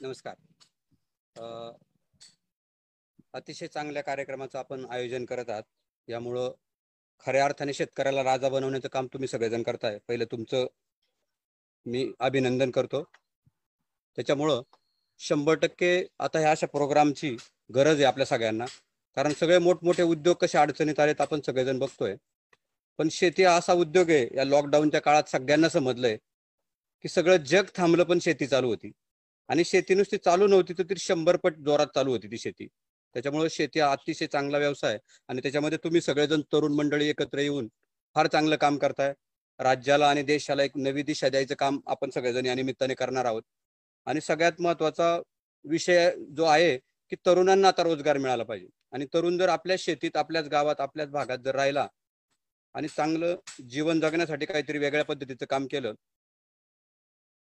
नमस्कार. अतिशय चांगल्या कार्यक्रमाचं आपण आयोजन करत आहात. यामुळं खऱ्या अर्थाने शेतकऱ्याला राजा बनवण्याचं काम तुम्ही सगळेजण करताय. पहिलं तुमचं मी अभिनंदन करतो. त्याच्यामुळं शंभर टक्के आता ह्या अशा प्रोग्रामची गरज आहे आपल्या सगळ्यांना. कारण सगळे मोठमोठे उद्योग कसे अडचणीत आलेत आपण सगळेजण बघतोय. पण शेती हा असा उद्योग आहे या लॉकडाऊनच्या काळात सगळ्यांना समजलंय की सगळं जग थांबलं पण शेती चालू होती. आणि शेती नुसती चालू नव्हती तर ती शंभर पट जोरात चालू होती ती शेती. त्याच्यामुळे शेती हा अतिशय चांगला व्यवसाय आणि त्याच्यामध्ये तुम्ही सगळेजण तरुण मंडळी एकत्र येऊन फार चांगलं काम करताय. राज्याला आणि देशाला एक नवी दिशा द्यायचं काम आपण सगळेजण या निमित्ताने करणार आहोत. आणि सगळ्यात महत्त्वाचा विषय जो आहे की तरुणांना आता रोजगार मिळाला पाहिजे. आणि तरुण जर आपल्या शेतीत आपल्याच गावात आपल्याच भागात जर राहिला आणि चांगलं जीवन जगण्यासाठी काहीतरी वेगळ्या पद्धतीचं काम केलं.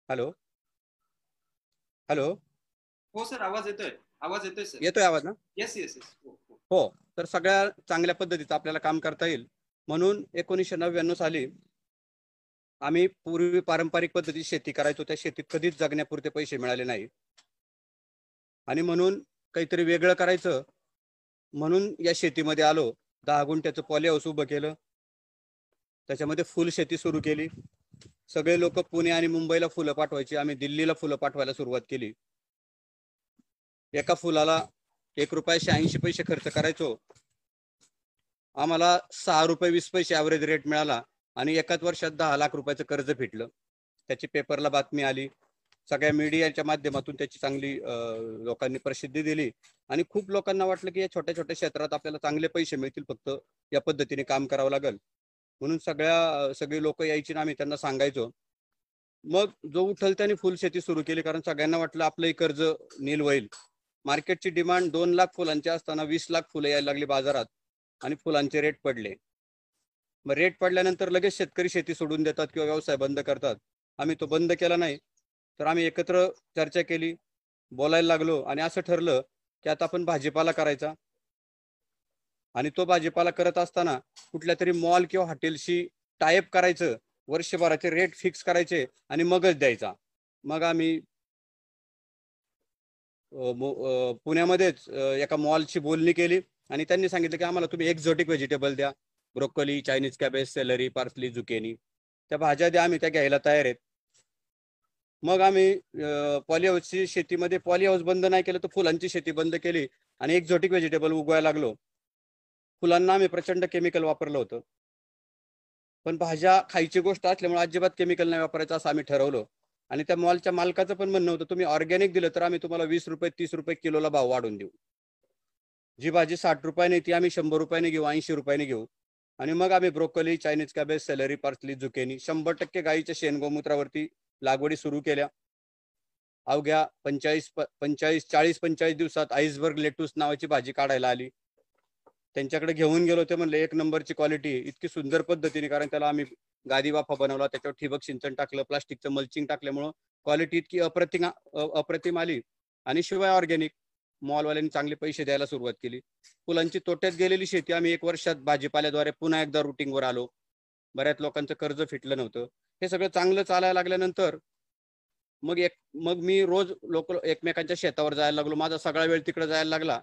हॅलो? हॅलो? हो सर आवाज येतोय. आवाज येतोय सर. येतोय आवाज ना? येस येस येस हो हो. हो तर सगळ्या चांगल्या पद्धतीचं आपल्याला काम करता येईल. म्हणून एकोणीसशे नव्याण्णव साली आम्ही पूर्वी पारंपरिक पद्धतीत शेती करायचो. त्या शेतीत कधीच जगण्यापुरते पैसे मिळाले नाही. आणि म्हणून काहीतरी वेगळं करायचं. म्हणून या शेतीमध्ये आलो. दहा गुंठ्याचं पॉली हाऊस उभं केलं. त्याच्यामध्ये फुल शेती सुरू केली. सगळे लोक पुणे आणि मुंबईला फुलं पाठवायची. आम्ही दिल्लीला फुलं पाठवायला सुरुवात केली. एका फुलाला एक रुपयाशे ऐंशी पैसे खर्च करायचो. आम्हाला सहा रुपये वीस पैसे ॲव्हरेज रेट मिळाला आणि एकाच वर्षात दहा लाख रुपयाचं कर्ज फिटलं त्याची पेपरला बातमी आली. सगळ्या मीडियाच्या माध्यमातून त्याची चांगली लोकांनी प्रसिद्धी दिली. आणि खूप लोकांना वाटलं की या छोट्या छोट्या क्षेत्रात आपल्याला चांगले पैसे मिळतील. फक्त या पद्धतीने काम करावं लागेल. म्हणून सगळ्या सगळी लोक यायची ना आम्ही त्यांना सांगायचो. मग जो उठल त्याने फुल शेती सुरू केली कारण सगळ्यांना वाटलं आपलंही कर्ज नील होईल. मार्केटची डिमांड दोन लाख फुलांची असताना वीस लाख फुलं यायला लागली बाजारात आणि फुलांचे रेट पडले. मग रेट पडल्यानंतर लगेच शेतकरी शेती सोडून देतात किंवा व्यवसाय बंद करतात. आम्ही तो बंद केला नाही. तर आम्ही एकत्र चर्चा केली बोलायला लागलो आणि असं ठरलं की आता आपण भाजीपाला करायचा. आणि तो भाजीपाला करत असताना कुठल्या तरी मॉल किंवा हॉटेलशी टायप करायचं वर्षभराचे रेट फिक्स करायचे आणि मगच द्यायचा. मग आम्ही पुण्यामध्येच एका मॉलची बोलणी केली आणि त्यांनी सांगितलं की आम्हाला तुम्ही एक्झॉटिक व्हेजिटेबल द्या. Broccoli Chinese cabbage celery parsley zucchini त्या भाज्या द्या आम्ही त्या घ्यायला तयार आहेत. मग आम्ही पॉली हाऊसची शेतीमध्ये पॉली हाऊस बंद नाही केलं तर फुलांची शेती बंद केली आणि एक्झॉटिक व्हेजिटेबल उगवायला लागलो. फुलांना आम्ही प्रचंड केमिकल वापरलं होतं. पण भाज्या खायची गोष्ट असल्यामुळे अजिबात केमिकल नाही वापरायचं असं आम्ही ठरवलं. आणि त्या मॉलच्या मालकाचं पण म्हणणं होतं तुम्ही ऑर्गॅनिक दिलं तर आम्ही तुम्हाला वीस रुपये तीस रुपये किलोला भाव वाढून देऊ. जी भाजी साठ रुपयाने ती आम्ही शंभर रुपयाने घेऊ ऐंशी रुपयाने घेऊ. आणि मग आम्ही broccoli Chinese cabbage celery parsley zucchini शंभर टक्के गाईच्या शेणगोमूत्रावरती लागवडी सुरू केल्या. अवघ्या पंचाळीस पंचाळीस चाळीस पंचाळीस दिवसात आईसबर्ग लेटूस नावाची भाजी काढायला आली. त्यांच्याकडे घेऊन गेलो ते म्हणले एक नंबरची क्वालिटी इतकी सुंदर पद्धतीने कारण त्याला आम्ही गादी वाफा बनवला त्याच्यावर ठिबक सिंचन टाकलं प्लास्टिकचं मल्चिंग टाकल्यामुळं क्वालिटी इतकी अप्रतिम अप्रतिम आली. आणि शिवाय ऑर्गॅनिक मॉलवाल्यांनी चांगले पैसे द्यायला सुरुवात केली. फुलांची तोट्यात गेलेली शेती आम्ही एक वर्षात भाजीपाल्याद्वारे पुन्हा एकदा रुटीनवर आलो. बऱ्याच लोकांचं कर्ज फिटलं नव्हतं. हे सगळं चांगलं चालायला लागल्यानंतर मग एक मग मी रोज लोक एकमेकांच्या शेतावर जायला लागलो. माझा सगळा वेळ तिकडे जायला लागला.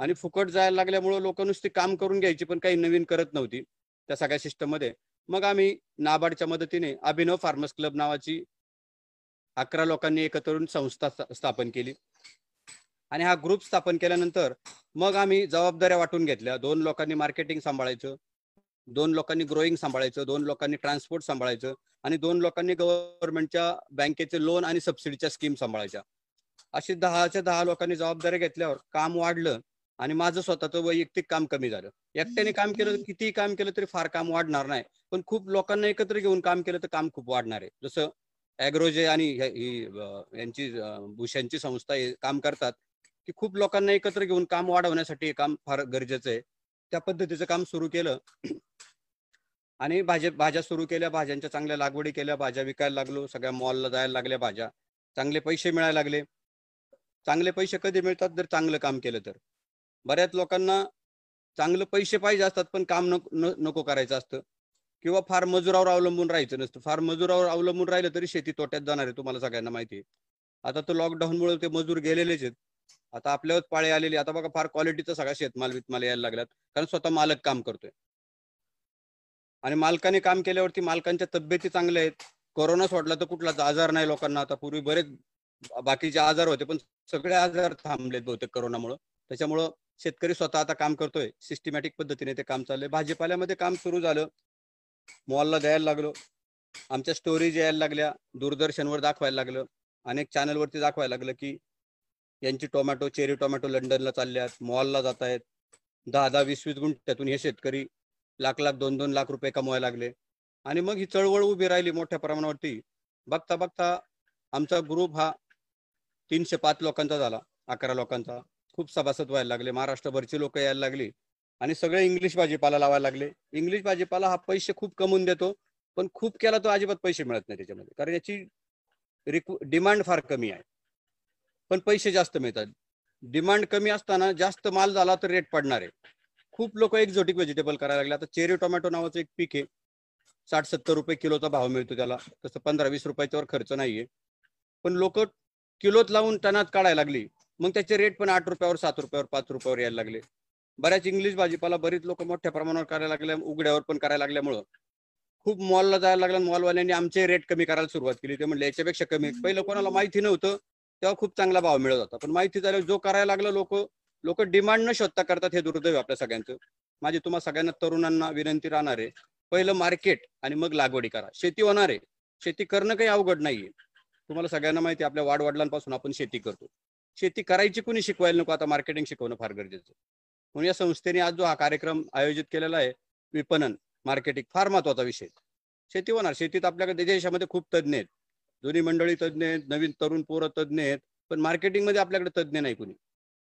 आणि फुकट जायला लागल्यामुळं लोक नुसती काम करून घ्यायची पण काही नवीन करत नव्हती त्या सगळ्या सिस्टममध्ये मग आम्ही नाबार्डच्या मदतीने अभिनव फार्मर्स क्लब नावाची अकरा लोकांनी एकत्र संस्था स्थापन केली. आणि हा ग्रुप स्थापन केल्यानंतर मग आम्ही जबाबदाऱ्या वाटून घेतल्या. दोन लोकांनी मार्केटिंग सांभाळायचं दोन लोकांनी ग्रोईंग सांभाळायचं दोन लोकांनी ट्रान्सपोर्ट सांभाळायचं आणि दोन लोकांनी गव्हर्नमेंटच्या बँकेचे लोन आणि सबसिडीच्या स्कीम सांभाळायच्या. अशी दहाच्या दहा लोकांनी जबाबदाऱ्या घेतल्यावर काम वाढलं. आणि माझं स्वतःचं वैयक्तिक काम कमी झालं. एकट्याने काम केलं तर कितीही काम केलं तरी फार काम वाढणार नाही. पण खूप लोकांना एकत्र घेऊन काम केलं तर काम खूप वाढणार आहे. जसं ॲग्रोजे आणि ही यांची अं, भूषणची संस्था काम करतात की खूप लोकांना एकत्र घेऊन काम वाढवण्यासाठी हे काम फार गरजेचं आहे. त्या पद्धतीचं काम सुरू केलं. आणि भाज्या भाज्या सुरू केल्या भाज्यांच्या चांगल्या लागवडी केल्या भाज्या विकायला लागलो सगळ्या मॉलला जायला लागल्या भाज्या. चांगले पैसे मिळायला लागले. चांगले पैसे कधी मिळतात? जर चांगलं काम केलं तर. बऱ्याच लोकांना चांगलं पैसे पाहिजे असतात पण काम नको नको करायचं असतं. किंवा फार मजुरावर अवलंबून राहायचं नसतं. फार मजुरावर अवलंबून राहिलं तरी शेती तोट्यात जाणार आहे तुम्हाला सगळ्यांना माहिती आहे. आता तर लॉकडाऊनमुळे ते मजूर गेलेलेच आहेत. आता आपल्यावर पाळे आलेले आता बघा फार क्वालिटीचा सगळा शेतमाल वितमाल यायला लागलात कारण स्वतः मालक काम करतोय. आणि मालकाने काम केल्यावरती मालकांच्या तब्येती चांगल्या आहेत. कोरोना सोडला तर कुठलाच आजार नाही लोकांना. आता पूर्वी बरेच बाकीचे आजार होते पण सगळे आजार थांबलेत बहुतेक करोनामुळं. त्याच्यामुळं शेतकरी स्वतः आता काम करतोय. सिस्टमॅटिक पद्धतीने ते काम चाललंय. भाजीपाल्यामध्ये काम सुरू झालं. मॉलला द्यायला लागलो. आमच्या स्टोरीज यायला लागल्या. दूरदर्शनवर दाखवायला लागलं. अनेक चॅनलवरती दाखवायला लागलं की यांची टोमॅटो चेरी टोमॅटो लंडनला चालल्यात. मॉलला जात आहेत दहा दहा वीस वीस गुंठ्यातून हे शेतकरी लाख लाख दोन दोन लाख रुपये कमवायला लागले. आणि मग ही चळवळ उभी राहिली मोठ्या प्रमाणावरती. बघता बघता आमचा ग्रुप हा तीनशे पाच लोकांचा झाला. अकरा लोकांचा. खूप सभासद व्हायला लागले महाराष्ट्रभरची लोक यायला लागली आणि सगळे इंग्लिश भाजीपाला लावायला लागले. इंग्लिश भाजीपाला हा पैसे खूप कमवून देतो पण खूप केला तो अजिबात पैसे मिळत नाही त्याच्यामध्ये. कारण याची रिक्व डिमांड फार कमी आहे. पण पैसे जास्त मिळतात. डिमांड कमी असताना जास्त माल झाला तर रेट पडणार आहे. खूप लोक एक्झोटिक व्हेजिटेबल करायला लागले. आता चेरी टोमॅटो नावाचं एक पीक आहे. साठ सत्तर रुपये किलोचा भाव मिळतो त्याला. तसं पंधरा वीस रुपयाच्यावर खर्च नाहीये. पण लोक किलोत लावून टनात काढायला लागली. मग त्याचे रेट पण आठ रुपयावर सात रुपयावर पाच रुपयावर यायला लागले. बऱ्याच इंग्लिश भाजीपाला बरीच लोक मोठ्या प्रमाणावर करायला लागल्या उघड्यावर पण करायला लागल्यामुळं. खूप मॉलला जायला लागलं मॉलवाल्यांनी आमचे रेट कमी करायला सुरुवात केली. ते म्हणले याच्यापेक्षा कमी. पहिलं कोणाला माहिती नव्हतं तेव्हा खूप चांगला भाव मिळत होता. पण माहिती झाल्यावर जो करायला लागला लोक लोक डिमांड न शोधता करतात हे दुर्दैव आपल्या सगळ्यांचं. माझी तुम्हाला सगळ्यांना तरुणांना विनंती राहणार आहे पहिलं मार्केट आणि मग लागवडी करा. शेती होणार आहे. शेती करणं काही अवघड नाहीये. तुम्हाला सगळ्यांना माहिती आहे, आपल्या वाडवडिलांपासून आपण शेती करतो. शेती करायची कुणी शिकवायला नको आता मार्केटिंग शिकवणं फार गरजेचं. म्हणून या संस्थेने आज जो हा कार्यक्रम आयोजित केलेला आहे विपणन मार्केटिंग फार महत्त्वाचा विषय. शेती होणार. शेतीत आपल्याकडे देशामध्ये खूप तज्ज्ञ आहेत. जुनी मंडळी तज्ज्ञ आहेत नवीन तरुण पोरं तज्ज्ञ आहेत पण मार्केटिंगमध्ये आपल्याकडे तज्ज्ञ नाही कुणी.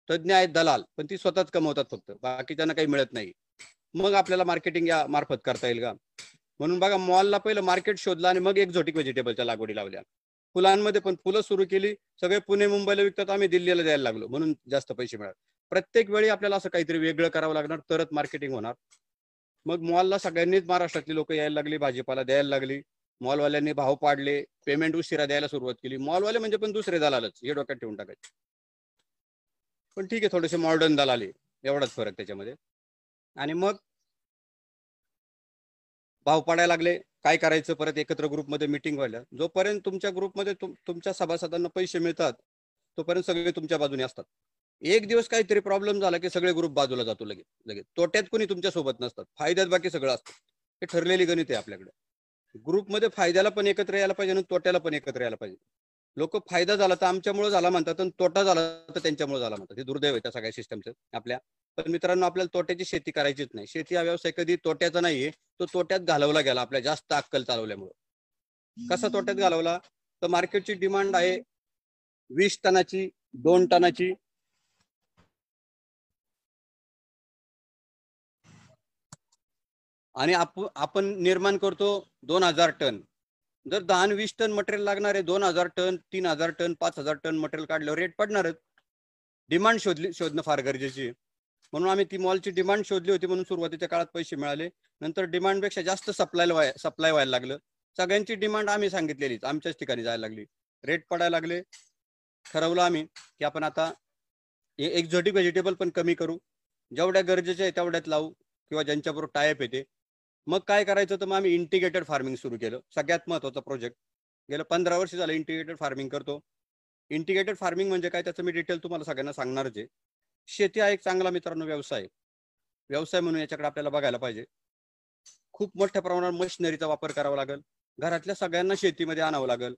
तज्ज्ञ आहेत दलाल पण ती स्वतःच कमवतात फक्त. बाकीच्यांना काही मिळत नाही. मग आपल्याला मार्केटिंग या मार्फत करता येईल का? म्हणून बघा मॉलला पहिलं मार्केट शोधलं आणि मग एक्झोटिक व्हेजिटेबलच्या लागवडी लावल्या. फुलांमध्ये पण फुलं सुरू केली. सगळे पुणे मुंबईला विकतात. आम्ही दिल्लीला द्यायला लागलो. म्हणून जास्त पैसे मिळाले. प्रत्येक वेळी आपल्याला असं काहीतरी वेगळं करावं लागणार. तरच मार्केटिंग होणार. मग मॉलला सगळ्यांनीच महाराष्ट्रातली लोक यायला लागली. भाजीपाला द्यायला लागली. मॉलवाल्यांनी भाव पाडले. पेमेंट उशिरा द्यायला सुरुवात केली. मॉलवाले म्हणजे पण दुसरे दलालच. हे डोक्यात ठेवून टाकायचे. पण ठीक आहे. थोडेसे मॉडर्न दलाले. एवढाच फरक त्याच्यामध्ये. आणि मग भाव पाडायला लागले काय करायचं परत एकत्र ग्रुपमध्ये मिटिंग व्हायला. जोपर्यंत तुमच्या ग्रुपमध्ये तुम- तुमच्या सभासदांना पैसे मिळतात तोपर्यंत सगळे तुमच्या बाजूने असतात. एक दिवस काहीतरी प्रॉब्लेम झाला की सगळे ग्रुप बाजूला जातो लगेच लगेच. तोट्यात कोणी तुमच्यासोबत नसतात. फायद्यात बाकी सगळं असतं. हे ठरलेली गणित आहे आपल्याकडे. ग्रुपमध्ये फायद्याला पण एकत्र यायला पाहिजे आणि तोट्याला पण एकत्र यायला पाहिजे. लोक फायदा झाला तर आमच्यामुळे झाला म्हणतात आणि तोटा झाला तर त्यांच्यामुळे झाला म्हणतात. हे दुर्दैव आहे त्या सगळ्या सिस्टमचं आपल्या. पण मित्रांनो आपल्याला तोट्याची शेती करायचीच नाही. शेती हा व्यवसाय कधी तोट्याचा नाहीये तो तोट्यात घालवला गेला आपल्या जास्त अक्कल चालवल्यामुळे. कसा तोट्यात घालवला? तर मार्केटची डिमांड आहे वीस टनाची दोन टनाची. आणि आपण निर्माण करतो दोन हजार टन. जर दहा आणि वीस टन मटेरियल लागणार आहे दोन हजार टन तीन हजार टन पाच हजार टन मटेरियल काढल्यावर रेट पडणारच डिमांड शोधली शोधणं फार गरजेची आहे. म्हणून आम्ही ती मॉलची डिमांड शोधली होती म्हणून सुरुवातीच्या काळात पैसे मिळाले. नंतर डिमांडपेक्षा जास्त सप्लाय व्हाय सप्लाय व्हायला लागलं. सगळ्यांची डिमांड आम्ही सांगितलेलीच आमच्याच ठिकाणी जायला लागली. रेट पडायला लागले. ठरवलं आम्ही की आपण आता एक्झॉटिक व्हेजिटेबल पण कमी करू. जेवढ्या गरजेच्या आहे तेवढ्यात लावू किंवा ज्यांच्याबरोबर टायप येते मग काय करायचं तर मग आम्ही इंटिग्रेटेड फार्मिंग सुरू केलं. सगळ्यात महत्त्वाचा प्रोजेक्ट गेलं पंधरा वर्ष झालं इंटिग्रेटेड फार्मिंग करतो. इंटिग्रेटेड फार्मिंग म्हणजे काय? त्याचं मी डिटेल तुम्हाला सगळ्यांना सांगणारच आहे. शेती हा एक चांगला मित्रांनो व्यवसाय व्यवसाय म्हणून याच्याकडे आपल्याला बघायला पाहिजे. खूप मोठ्या प्रमाणावर मशिनरीचा वापर करावा लागेल. घरातल्या सगळ्यांना शेतीमध्ये आणावं लागेल.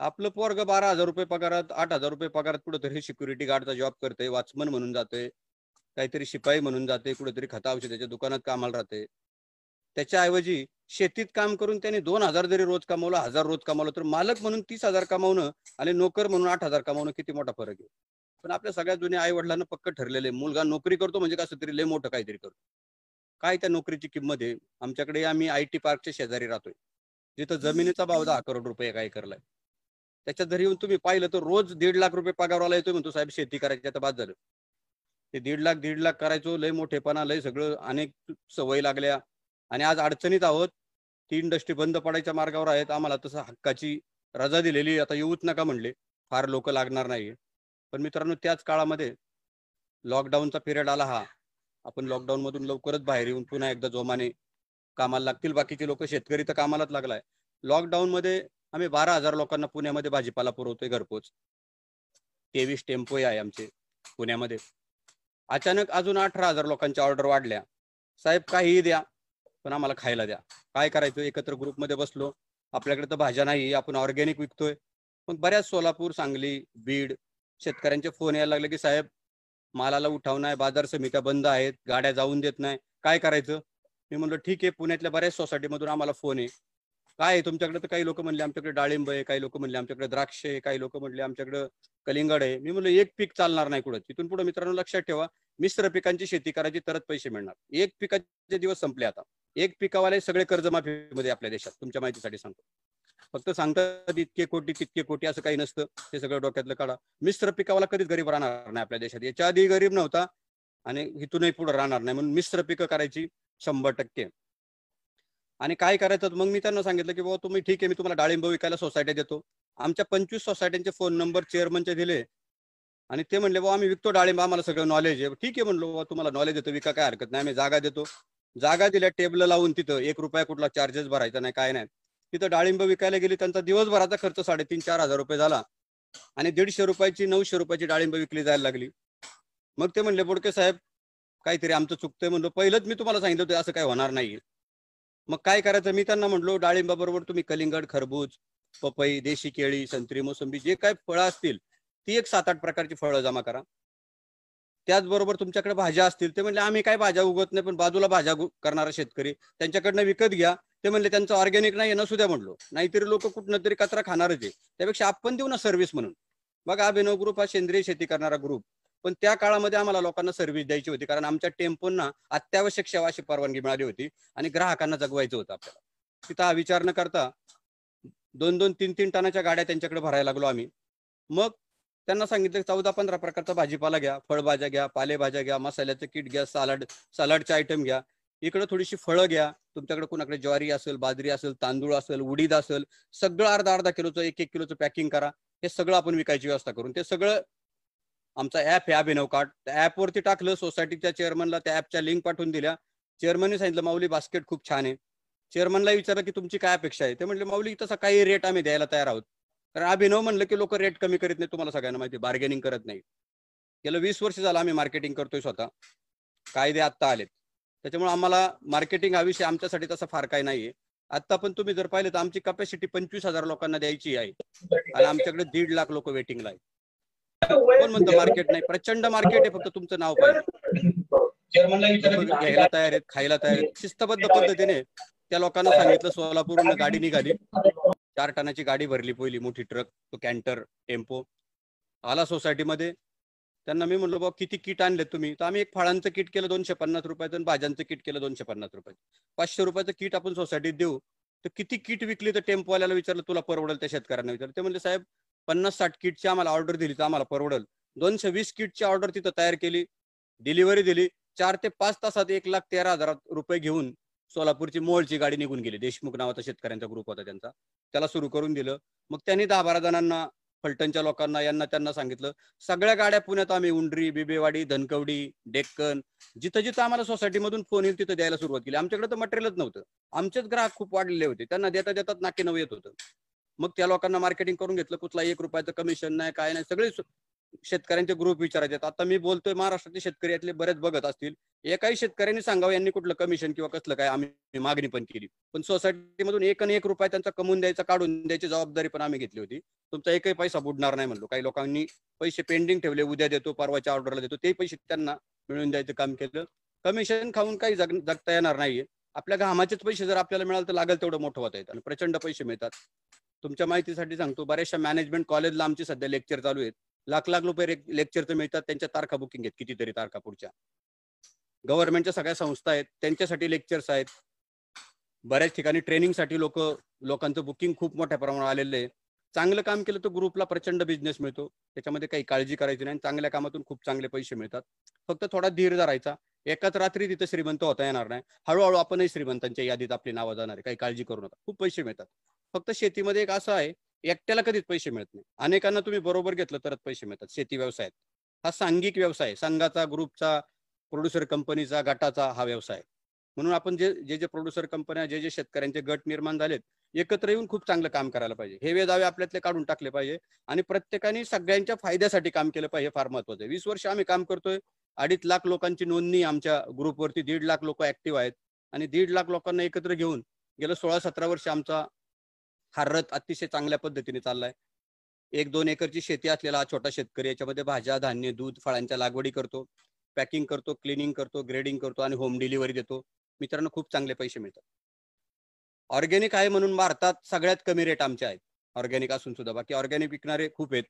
आपलं पोरग बारा हजार रुपये पगारात आठ हजार रुपये पगारात कुठेतरी सिक्युरिटी गार्डचा जॉब करते वॉचमन म्हणून जाते काहीतरी शिपाई म्हणून जाते कुठेतरी खता औषधाच्या दुकानात कामाला राहते त्याच्याऐवजी शेतीत काम करून त्याने दोन हजार जरी रोज कमावलं हजार रोज कमावलं तर मालक म्हणून तीस हजार कमावणं आणि नोकर म्हणून आठ हजार कमावणं किती मोठा फरक आहे? पण आपल्या सगळ्या जुन्या आई वडिलांना पक्क ठरलेले मुलगा नोकरी करतो म्हणजे कसं तरी लय मोठं काहीतरी करतो. काय त्या नोकरीची किंमत आहे? आमच्याकडे आम्ही आय टी पार्कच्या शेजारी राहतोय. जिथं जमिनीचा भाव दहा करोड रुपये काय करलाय त्याच्यात जरी येऊन तुम्ही पाहिलं तर रोज दीड लाख रुपये पगारवाला येतोय म्हणतो साहेब शेती करायची आता बाद झालं. ते दीड लाख दीड लाख करायचो लय मोठेपणा लय सगळं अनेक सवयी लागल्या. आणि आज अडचणीत आहोत. ती इंडस्ट्री बंद पडायच्या मार्गावर आहेत. आम्हाला तसं हक्काची रजा दिलेली आता येऊच नका म्हणले. फार लोक लागणार नाहीये. पण मित्रांनो त्याच काळामध्ये लॉकडाऊनचा पिरियड आला हा. आपण लॉकडाऊन मधून लवकरच बाहेर येऊन पुन्हा एकदा जोमाने कामाला लागतील. बाकीचे लोक शेतकरी तर कामालाच लागलाय. लॉकडाऊन मध्ये आम्ही बारा हजार लोकांना पुण्यामध्ये भाजीपाला पुरवतोय घरपोच. तेवीस टेम्पो आहे आमचे पुण्यामध्ये. अचानक अजून अठरा हजार लोकांच्या ऑर्डर वाढल्या. साहेब काहीही द्या. पण आम्हाला खायला द्या. काय करायचं? एकत्र ग्रुपमध्ये बसलो. आपल्याकडे तर भाज्या नाही आपण ऑर्गॅनिक विकतोय. पण बऱ्याच सोलापूर सांगली बीड शेतकऱ्यांचे फोन यायला लागले की साहेब मालाला उठाव नाही. बाजार समित्या बंद आहेत. गाड्या जाऊन देत नाही. काय करायचं? मी म्हणलं ठीक आहे. पुण्यातल्या बऱ्याच सोसायटीमधून आम्हाला फोन आहे काय आहे? तुमच्याकडे तर काही लोक म्हणले आमच्याकडे डाळिंब आहे. काही लोक म्हणले आमच्याकडे द्राक्ष आहे. काही लोक म्हणले आमच्याकडे कलिंगड आहे. मी म्हणलं एक पीक चालणार नाही कुठं? तिथून पुढे मित्रांनो लक्षात ठेवा. मिश्र पिकांची शेती करायची तरच पैसे मिळणार. एक पिकाचे दिवस संपले आता. एक पिकावाले सगळे कर्जमाफीमध्ये आपल्या देशात तुमच्या माहितीसाठी सांगतो. फक्त सांगतात इतके कोटी तितके कोटी असं काही नसतं ते सगळं डोक्यातलं काढा. मिश्र पिकावाला कधीच गरीब राहणार नाही आपल्या देशात. याच्या आधी गरीब नव्हता आणि इथूनही पुढे राहणार नाही. म्हणून मिश्र पिकं करायची शंभर टक्के. आणि काय करायचं? मग मी त्यांना सांगितलं की बाबा तुम्ही ठीक आहे मी तुम्हाला डाळिंब विकायला सोसायटी देतो. आमच्या पंचवीस सोसायट्यांचे फोन नंबर चेअरमनचे दिले. आणि ते म्हणले बाबा आम्ही विकतो डाळिंब आम्हाला सगळं नॉलेज आहे. ठीक आहे म्हणलो बाबा तुम्हाला नॉलेज देतो विका काय हरकत नाही आम्ही जागा देतो. जागा दिल्या टेबल लावून तिथं एक रुपया कुठला चार्जेस भरायचा नाही काय नाही. तिथं डाळिंब विकायला गेली त्यांचा दिवसभराचा खर्च साडेतीन चार हजार रुपये झाला. आणि दीडशे रुपयाची नऊशे रुपयाची डाळिंब विकली जायला लागली. मग ते म्हणले बोडके साहेब काहीतरी आमचं चुकतंय. म्हणलो पहिलंच मी तुम्हाला सांगितलं होतं असं काही होणार नाही. मग काय करायचं? मी त्यांना म्हणलो डाळिंबाबरोबर तुम्ही कलिंगड खरबूज पपई देशी केळी संत्री मोसंबी जे काय फळं असतील ती एक सात आठ प्रकारची फळं जमा करा. त्याचबरोबर तुमच्याकडे भाज्या असतील ते म्हणले आम्ही काय भाज्या उगवत नाही पण बाजूला भाज्या करणारा शेतकरी. त्यांच्याकडनं विकत घ्या. ते म्हणले त्यांचं ऑर्गॅनिक नाही नसू द्या म्हणलो नाहीतरी लोक कुठनं तरी कचरा खाणारच आहे. त्यापेक्षा आपण देऊ ना सर्व्हिस म्हणून. बघा अभिनव ग्रुप हा सेंद्रिय शेती करणारा ग्रुप. पण त्या काळामध्ये आम्हाला लोकांना सर्व्हिस द्यायची होती कारण आमच्या टेम्पोंना अत्यावश्यक सेवा अशी परवानगी मिळाली होती आणि ग्राहकांना जगवायचं होतं आपल्याला. तिथं हा विचार न करता दोन दोन तीन तीन टनाच्या गाड्या त्यांच्याकडे भरायला लागलो आम्ही. मग त्यांना सांगितलं चौदा पंधरा प्रकारचा भाजीपाला घ्या फळभाज्या घ्या पालेभाज्या घ्या मसाल्याचं किट घ्या सलाड सलाडचे आयटम घ्या. इकडे थोडीशी फळं घ्या. तुमच्याकडे कुणाकडे ज्वारी असेल बाजरी असेल तांदूळ असेल उडीद असेल सगळं अर्धा अर्धा किलोचं एक एक किलोचं पॅकिंग करा. हे सगळं आपण विकायची व्यवस्था करून. ते सगळं आमचा ऍप आहे अभिनव कार्ड. त्या ऍपवरती टाकलं सोसायटीच्या चेअरमनला त्या ऍपच्या लिंक पाठवून दिल्या. चेअरमनने सांगितलं माऊली बास्केट खूप छान आहे. चेअरमनला विचारलं की तुमची काय अपेक्षा आहे? ते म्हटले माऊली तसा काही रेट आम्ही द्यायला तयार आहोत. कारण अभिनव म्हणलं की लोक रेट कमी करीत नाही तुम्हाला सगळ्यांना माहिती बार्गेनिंग करत नाही गेलं वीस वर्ष झालं आम्ही मार्केटिंग करतोय स्वतः. कायदे आत्ता आलेत. त्याच्यामुळे आम्हाला मार्केटिंग हा विषय आमच्यासाठी तसा फार काही नाहीये. आता पण तुम्ही जर पाहिलं तर आमची कपॅसिटी पंचवीस हजार लोकांना द्यायची आहे. आणि आमच्याकडे दीड लाख लोक वेटिंगला आहे कोण म्हणतं मार्केट नाही? प्रचंड मार्केट आहे फक्त तुमचं नाव पाहिजे घ्यायला तयार आहेत खायला तयार आहेत. शिस्तबद्ध पद्धतीने त्या लोकांना सांगितलं सोलापूरहून गाडी निघाली. चार टनाची गाडी भरली पहिली मोठी ट्रक तो कॅन्टर टेम्पो. आला सोसायटीमध्ये. त्यांना मी म्हणलो बाबा किती किट आणले तुम्ही? तर आम्ही एक फळांचं किट केलं दोनशे पन्नास रुपयाचं आणि भाज्यांचं किट केलं दोनशे पन्नास रुपयाचं. पाचशे रुपयाचं किट आपण सोसायटीत देऊ. तर किती किट विकली तर टेम्पोवाल्याला विचारलं तुला परवडेल त्या शेतकऱ्यांना? विचारलं. ते म्हणले साहेब पन्नास साठ किटची आम्हाला ऑर्डर दिली तर आम्हाला परवडेल. दोनशे वीस किटची ऑर्डर तिथं तयार केली डिलिव्हरी दिली. चार ते पाच तासात एक लाख तेरा हजार रुपये घेऊन सोलापूरची मोळची गाडी निघून गेली. देशमुख नावाचा शेतकऱ्यांचा ग्रुप होता त्यांचा. त्याला सुरू करून दिलं. मग त्यांनी दहा बारा जणांना फलटणच्या लोकांना यांना त्यांना सांगितलं सगळ्या गाड्या पुण्यात आम्ही उंडरी बिबेवाडी धनकवडी डेक्कन जिथं जिथं आम्हाला सोसायटीमधून फोन येईल तिथं द्यायला सुरुवात केली. आमच्याकडे तर मटेरियलच नव्हतं. आमचेच ग्राहक खूप वाढलेले होते. त्यांना देता देतात नाके नऊ येत होतं. मग त्या लोकांना मार्केटिंग करून घेतलं. कुठला एक रुपयाचं कमिशन नाही काय नाही सगळे शेतकऱ्यांचे ग्रुप विचारायचे. आता मी बोलतोय महाराष्ट्रातले शेतकरी यातले बरेच बघत असतील. एकाही शेतकऱ्यांनी सांगावं यांनी कुठलं कमिशन किंवा कसलं काय आम्ही मागणी पण केली. पण सोसायटीमधून एक आणि एक रुपया त्यांचा कमवून द्यायचा काढून द्यायची जबाबदारी पण आम्ही घेतली होती. तुमचा एकही पैसा बुडणार नाही म्हणलो. काही लोकांनी पैसे पेंडिंग ठेवले उद्या देतो परवाच्या ऑर्डरला देतो. ते पैसे त्यांना मिळवून द्यायचं काम केलं. कमिशन खाऊन काही जग जगता येणार नाहीये. आपल्या घामाचेच पैसे जर आपल्याला मिळाले तर लागेल तेवढं मोठं होता येतं. आणि प्रचंड पैसे मिळतात. तुमच्या माहितीसाठी सांगतो बऱ्याचशा मॅनेजमेंट कॉलेजला आमचे सध्या लेक्चर चालू आहेत. लाख लाख रुपये लेक्चरचं मिळतात. त्यांच्या तारखा बुकिंग आहेत. कितीतरी तारखा पुढच्या. गव्हर्नमेंटच्या सगळ्या संस्था आहेत. त्यांच्यासाठी लेक्चर्स आहेत. बऱ्याच ठिकाणी ट्रेनिंगसाठी लोक लोकांचं बुकिंग खूप मोठ्या प्रमाणात आलेलं आहे. चांगलं काम केलं तर ग्रुपला प्रचंड बिझनेस मिळतो. त्याच्यामध्ये काही काळजी करायची नाही चांगल्या कामातून खूप चांगले पैसे मिळतात. फक्त थोडा धीर धरायचा. एकाच रात्री तिथे श्रीमंत होता येणार नाही. हळूहळू आपणही श्रीमंतांच्या यादीत आपली नावं जाणार आहे. काही काळजी करू नका. खूप पैसे मिळतात. फक्त शेतीमध्ये एक असं आहे एकट्याला कधीच पैसे मिळत नाही. अनेकांना तुम्ही बरोबर घेतलं तरच पैसे मिळतात. शेती व्यवसायात हा सांघिक व्यवसाय संघाचा ग्रुपचा प्रोड्युसर कंपनीचा गटाचा हा व्यवसाय. म्हणून आपण जे जे जे प्रोड्युसर कंपन्या जे जे शेतकऱ्यांचे गट निर्माण झालेत एकत्र येऊन खूप चांगलं काम करायला पाहिजे. हे वेदावे आपल्यातले काढून टाकले पाहिजे आणि प्रत्येकाने सगळ्यांच्या फायद्यासाठी काम केलं पाहिजे फार महत्वाचं आहे. वीस वर्ष आम्ही काम करतोय. अडीच लाख लोकांची नोंदणी आमच्या ग्रुपवरती दीड लाख लोक ऍक्टिव्ह आहेत. आणि दीड लाख लोकांना एकत्र घेऊन गेलं सोळा सतरा वर्ष आमचा हा रथ अतिशय चांगल्या पद्धतीने चाललाय. एक दोन एकरची शेती असलेला हा छोटा शेतकरी याच्यामध्ये भाज्या धान्य दूध फळांच्या लागवडी करतो. पॅकिंग करतो क्लिनिंग करतो ग्रेडिंग करतो आणि होम डिलिव्हरी देतो. मित्रांनो खूप चांगले पैसे मिळतात. ऑर्गॅनिक आहे म्हणून भारतात सगळ्यात कमी रेट आमचे आहेत. ऑर्गॅनिक असून सुद्धा. बाकी ऑर्गॅनिक विकणारे खूप आहेत.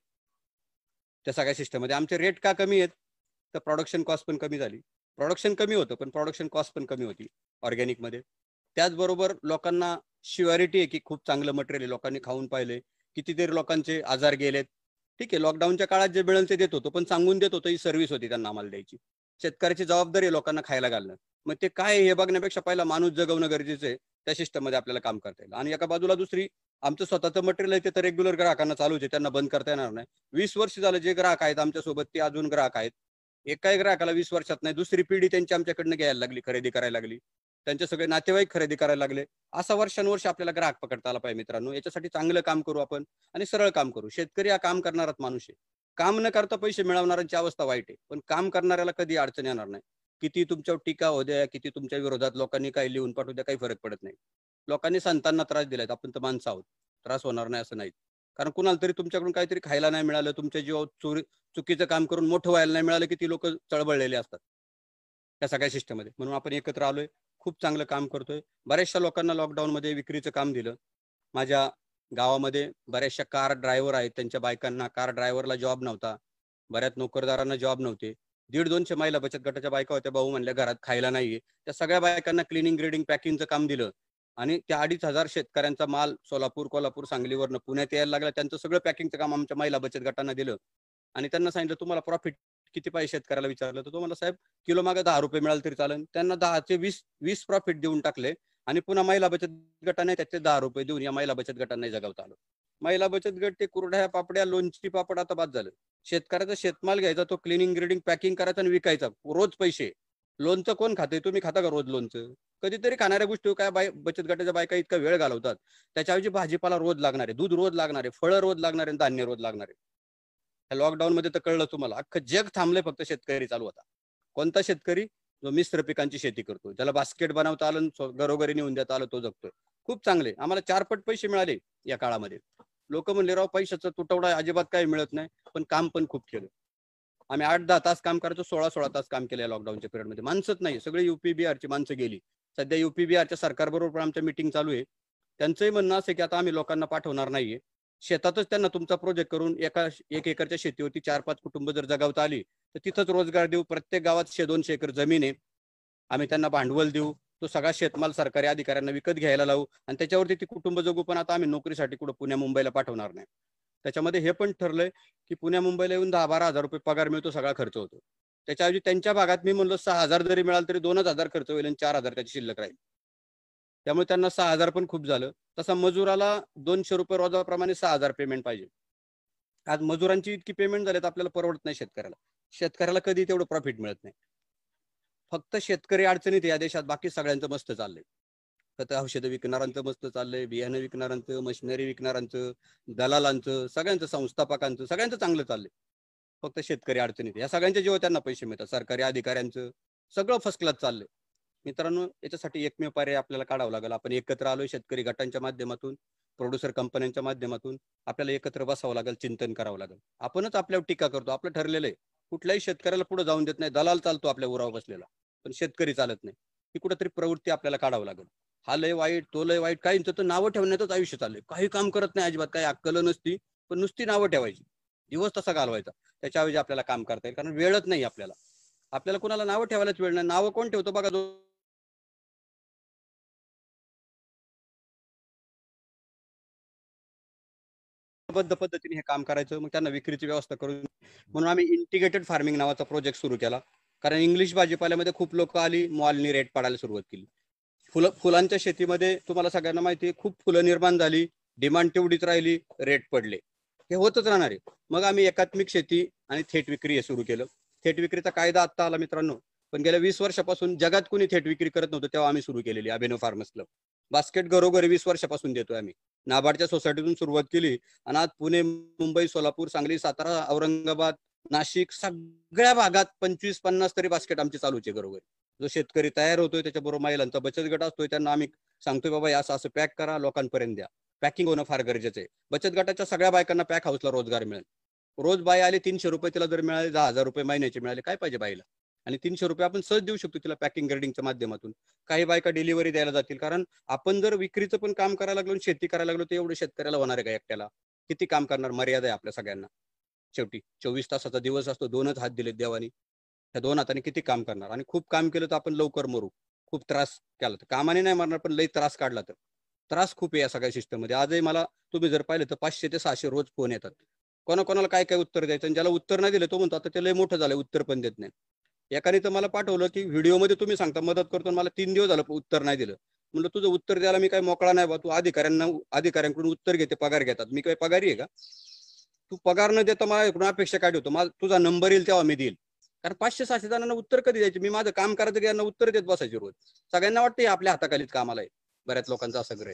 त्या सगळ्या सिस्टममध्ये आमचे रेट का कमी आहेत? तर प्रोडक्शन कॉस्ट पण कमी झाली. प्रोडक्शन कमी होतं पण प्रोडक्शन कॉस्ट पण कमी होती. ऑर्गॅनिकमध्ये त्याचबरोबर लोकांना शिवारिटी आहे की खूप चांगलं मटेरियल आहे. लोकांनी खाऊन पाहिले. कितीतरी लोकांचे आजार गेलेत. ठीक आहे लॉकडाऊनच्या काळात जे मिळेल ते देत होतो. पण सांगून देत होतो ही सर्व्हिस होती त्यांना आम्हाला द्यायची. शेतकऱ्याची जबाबदारी आहे लोकांना खायला घालणं. मग ते काय हे बघण्यापेक्षा पहिला माणूस जगवणं गरजेचं आहे. त्या सिस्टममध्ये आपल्याला काम करता येईल. आणि एका बाजूला दुसरी आमचं स्वतःचं मटेरियल आहे ते तर रेग्युलर ग्राहकांना चालूच आहे. त्यांना बंद करता येणार नाही. वीस वर्ष झालं जे ग्राहक आहेत आमच्यासोबत ते अजून ग्राहक आहेत. एकाही ग्राहकाला वीस वर्षात नाही. दुसरी पिढी त्यांची आमच्याकडनं घ्यायला लागली खरेदी करायला लागली. त्यांचे सगळे नातेवाईक खरेदी करायला लागले. असा वर्षानुवर्ष आपल्याला ग्राहक पकडता आला पाहिजे मित्रांनो. याच्यासाठी चांगलं काम करू आपण आणि सरळ काम करू. शेतकरी हा काम करणाराच माणूस आहे. काम न करता पैसे मिळवणाऱ्यांची अवस्था वाईट आहे. पण काम करणाऱ्याला कधी अडचण येणार नाही. किती तुमच्यावर टीका होऊ द्या किती तुमच्या विरोधात लोकांनी काही लिहून पाठवू द्या काही फरक पडत नाही. लोकांनी संतांना त्रास दिलाय आपण तर माणसं आहोत. त्रास होणार नाही असं नाही कारण कुणाला तरी तुमच्याकडून काहीतरी खायला नाही मिळालं. तुमच्या जीवावर चोरी चुकीचं काम करून मोठं व्हायला नाही मिळालं की ती लोक चळबळलेले असतात. त्या सगळ्या सिस्टममध्ये म्हणून आपण एकत्र आलोय. खूप चांगलं काम करतोय. बऱ्याचशा लोकांना लॉकडाऊनमध्ये विक्रीचं काम दिलं. माझ्या गावामध्ये बऱ्याचशा कार ड्रायव्हर आहेत. त्यांच्या बायकांना कार ड्रायव्हरला जॉब नव्हता. बऱ्याच नोकरदारांना जॉब नव्हते. दीड दोनशे महिला बचत गटाच्या बायका होत्या. भाऊ म्हणल्या घरात खायला नाहीये. त्या सगळ्या बायकांना क्लिनिंग ग्रेडिंग पॅकिंगचं काम दिलं. आणि त्या अडीच हजार शेतकऱ्यांचा माल सोलापूर कोल्हापूर सांगलीवरनं पुण्यात यायला लागला. त्यांचं सगळं पॅकिंगचं काम आमच्या महिला बचत गटांना दिलं. आणि त्यांना सांगितलं तुम्हाला प्रॉफिट किती पाहिजे शेतकऱ्याला विचारलं तर तुम्हाला साहेब किलो मागे दहा रुपये मिळाले तरी चालेल. त्यांना दहाचे वीस वीस प्रॉफिट देऊन टाकले आणि पुन्हा महिला बचत गटाने त्याचे दहा रुपये देऊन या महिला बचत गटांना जगवता आलं. महिला बचत गट ते कुरड्या पापड्या लोणची पापड आता बाद झालं. शेतकऱ्याचा शेतमाल घ्यायचा तो क्लिनिंग ग्रेडिंग पॅकिंग करायचा आणि विकायचा रोज पैसे. लोणचं कोण खाते तुम्ही खाता का रोज लोणचं? कधीतरी खाणाऱ्या गोष्टी हो, काय बाय बचत गटाच्या बायका इतका वेळ घालवतात. त्याच्याऐवजी भाजीपाला रोज लागणारे दूध रोज लागणारे फळं रोज लागणारे धान्य रोज लागणार आहे. लॉकडाऊन मध्ये तर कळलं तुम्हाला अख्खं जग थांबलंय फक्त शेतकरी चालू होता कोणता शेतकरी? जो मिश्र पिकांची शेती करतो ज्याला बास्केट बनवता आलं घरोघरी नेऊन देता आलं तो जगतोय. खूप चांगले. आम्हाला चारपट पैसे मिळाले या काळामध्ये. लोक म्हणले राव पैशाचा तुटवडा अजिबात काही मिळत नाही पण काम पण खूप केलं. आम्ही आठ दहा तास काम करायचो सोळा सोळा तास काम केलं लॉकडाऊनच्या पिरियडमध्ये माणसंच नाही सगळे युपी बिहारची माणसं गेली. सध्या युपी बिहारच्या सरकारबरोबर पण आमच्या मिटिंग चालू आहे. त्यांचंही म्हणणं असं की आता आम्ही लोकांना पाठवणार नाहीये. शेतातच त्यांना तुमचा प्रोजेक्ट करून एका एक एकरच्या शेतीवरती चार पाच कुटुंब जर जगावता आली तर तिथंच रोजगार देऊ. प्रत्येक गावात शे दोनशे एकर जमीन आहे. आम्ही त्यांना भांडवल देऊ. तो सगळा शेतमाल सरकारी अधिकाऱ्यांना विकत घ्यायला लावू. आणि त्याच्यावरती ती कुटुंब जगू पण आता आम्ही नोकरीसाठी कुठं पुण्या मुंबईला पाठवणार नाही. त्याच्यामध्ये हे पण ठरलंय की पुण्या मुंबईला येऊन दहा बारा हजार रुपये पगार मिळतो सगळा खर्च होतो. त्याच्याऐवजी त्यांच्या भागात मी म्हणलो सहा हजार जरी मिळाल तरी दोनच हजार खर्च होईल आणि चार हजार त्याची शिल्लक राहील. त्यामुळे त्यांना सहा हजार पण खूप झालं. तसा मजुराला दोनशे रुपये रोजाप्रमाणे सहा हजार पेमेंट पाहिजे. आज मजुरांची इतकी पेमेंट झाली तर आपल्याला परवडत नाही शेतकऱ्याला. शेतकऱ्याला कधी तेवढं प्रॉफिट मिळत नाही. फक्त शेतकरी अडचणीत या देशात. बाकी सगळ्यांचं मस्त चाललंय. खत औषधं विकणाऱ्यांचं मस्त चाललंय. बियाणं विकणाऱ्यांचं मशिनरी विकणाऱ्यांचं दलालांचं सगळ्यांचं संस्थापकांचं सगळ्यांचं चांगलं चाललंय. फक्त शेतकरी अडचणीत या सगळ्यांच्या जेव्हा त्यांना पैसे मिळतात. सरकारी अधिकाऱ्यांचं सगळं फर्स्ट क्लास चाललंय. मित्रांनो याच्यासाठी एकमेव पर्याय आपल्याला काढावं लागेल. आपण एकत्र आलोय शेतकरी गटांच्या माध्यमातून प्रोड्युसर कंपन्यांच्या माध्यमातून आपल्याला एकत्र बसावं लागेल चिंतन करावं लागेल. आपणच आपल्यावर टीका करतो. आपलं ठरलेलं आहे कुठल्याही शेतकऱ्याला पुढे जाऊन देत नाही. दलाल चालतो आपल्या उरावर बसलेला. पण शेतकरी चालत नाही. ही कुठेतरी प्रवृत्ती आपल्याला काढावं लागेल. हा लय वाईट तो लय वाईट काही तर नावं ठेवण्यातच आयुष्य चाललंय. काही काम करत नाही अजिबात. काही अक्कल नसती पण नुसती नावं ठेवायची. दिवस तसा घालवायचा. त्याच्याऐवजी आपल्याला काम करता येईल. कारण वेळच नाही आपल्याला. आपल्याला कुणाला नावं ठेवायलाच वेळ नाही. नावं कोण ठेवतो बघा बद्ध पद्धतीने हे काम करायचं मग त्यांना विक्रीची व्यवस्था करून. म्हणून आम्ही इंटिग्रेटेड फार्मिंग नावाचा प्रोजेक्ट सुरू केला. कारण इंग्लिश भाजीपाल्यामध्ये खूप लोक आली मॉलनी रेट पाडायला सुरुवात केली. फुलं फुलांच्या शेतीमध्ये तुम्हाला सगळ्यांना माहिती आहे खूप फुलं निर्माण झाली डिमांड तेवढीच राहिली रेट पडले. हे होतच राहणार आहे. मग आम्ही एकात्मिक शेती आणि थेट विक्री हे सुरू केलं. थेट विक्रीचा कायदा आता आला मित्रांनो. पण गेल्या वीस वर्षापासून जगात कोणी थेट विक्री करत नव्हतं तेव्हा आम्ही सुरू केलेली अभिनव फार्मर्स क्लब बास्केट घरोघरी वीस वर्षापासून देतोय आम्ही. नाबार्डच्या सोसायटीतून सुरुवात केली आणि आज पुणे मुंबई सोलापूर सांगली सातारा औरंगाबाद नाशिक सगळ्या भागात पंचवीस पन्नास तरी बास्केट आमची चालूचे घरोघरी. जो शेतकरी तयार होतोय त्याच्याबरोबर महिलांचा बचत गट असतोय त्यांना आम्ही सांगतोय बाबा असं असं पॅक करा लोकांपर्यंत द्या. पॅकिंग होणं फार गरजेचं आहे. बचत गटाच्या सगळ्या बायकांना पॅक हाऊसला रोजगार मिळेल. रोज बाय आले तीनशे रुपये तिला जर मिळाले दहा हजार रुपये महिन्याचे मिळाले काय पाहिजे बाईला? आणि तीनशे रुपये आपण सहज देऊ शकतो तिला पॅकिंग ग्रेडिंगच्या माध्यमातून. काही बायका डिलिव्हरी द्यायला जातील. कारण आपण जर विक्रीचं पण काम करायला लागलो आणि शेती करायला लागलो तर एवढं शेतकऱ्याला होणार आहे का एकट्याला? किती काम करणार? मर्यादा आहे आपल्या सगळ्यांना. शेवटी चोवीस तासाचा दिवस असतो दोनच हात दिलेत देवानी. त्या दोन हाताने किती काम करणार? आणि खूप काम केलं तर आपण लवकर मरू. खूप त्रास केला तर. कामाने नाही मारणार पण लई त्रास काढला तर. त्रास खूप आहे या सगळ्या सिस्टममध्ये. आजही मला तुम्ही जर पाहिलं तर पाचशे ते सहाशे रोज फोन येतात. कोणाकोणाला काय काय उत्तर द्यायचं? आणि ज्याला उत्तर नाही दिलं तो म्हणतो आता ते लय मोठं झालं उत्तर पण देत नाही. एकाने तर मला पाठवलं की व्हिडिओमध्ये तुम्ही सांगता मदत करतो मला तीन दिवस झालं उत्तर नाही दिलं. म्हणलं तुझं उत्तर द्यायला मी काय मोकळा नाही बा तू अधिकाऱ्यांना अधिकाऱ्यांकडून उत्तर घेते पगार घेतात. मी काय पगारी आहे का? तू पगार न देता मला एकूण अपेक्षा काय ठेवतो माझा तुझा नंबर येईल तेव्हा मी देईल. कारण पाचशे सहाशे जणांना उत्तर कधी द्यायचे? मी माझं काम करायचं यांना उत्तर देत बसायचे रोज. सगळ्यांना वाटतं हे आपल्या हाताखालीच कामाला आहे. बऱ्याच लोकांचा असं ग्रह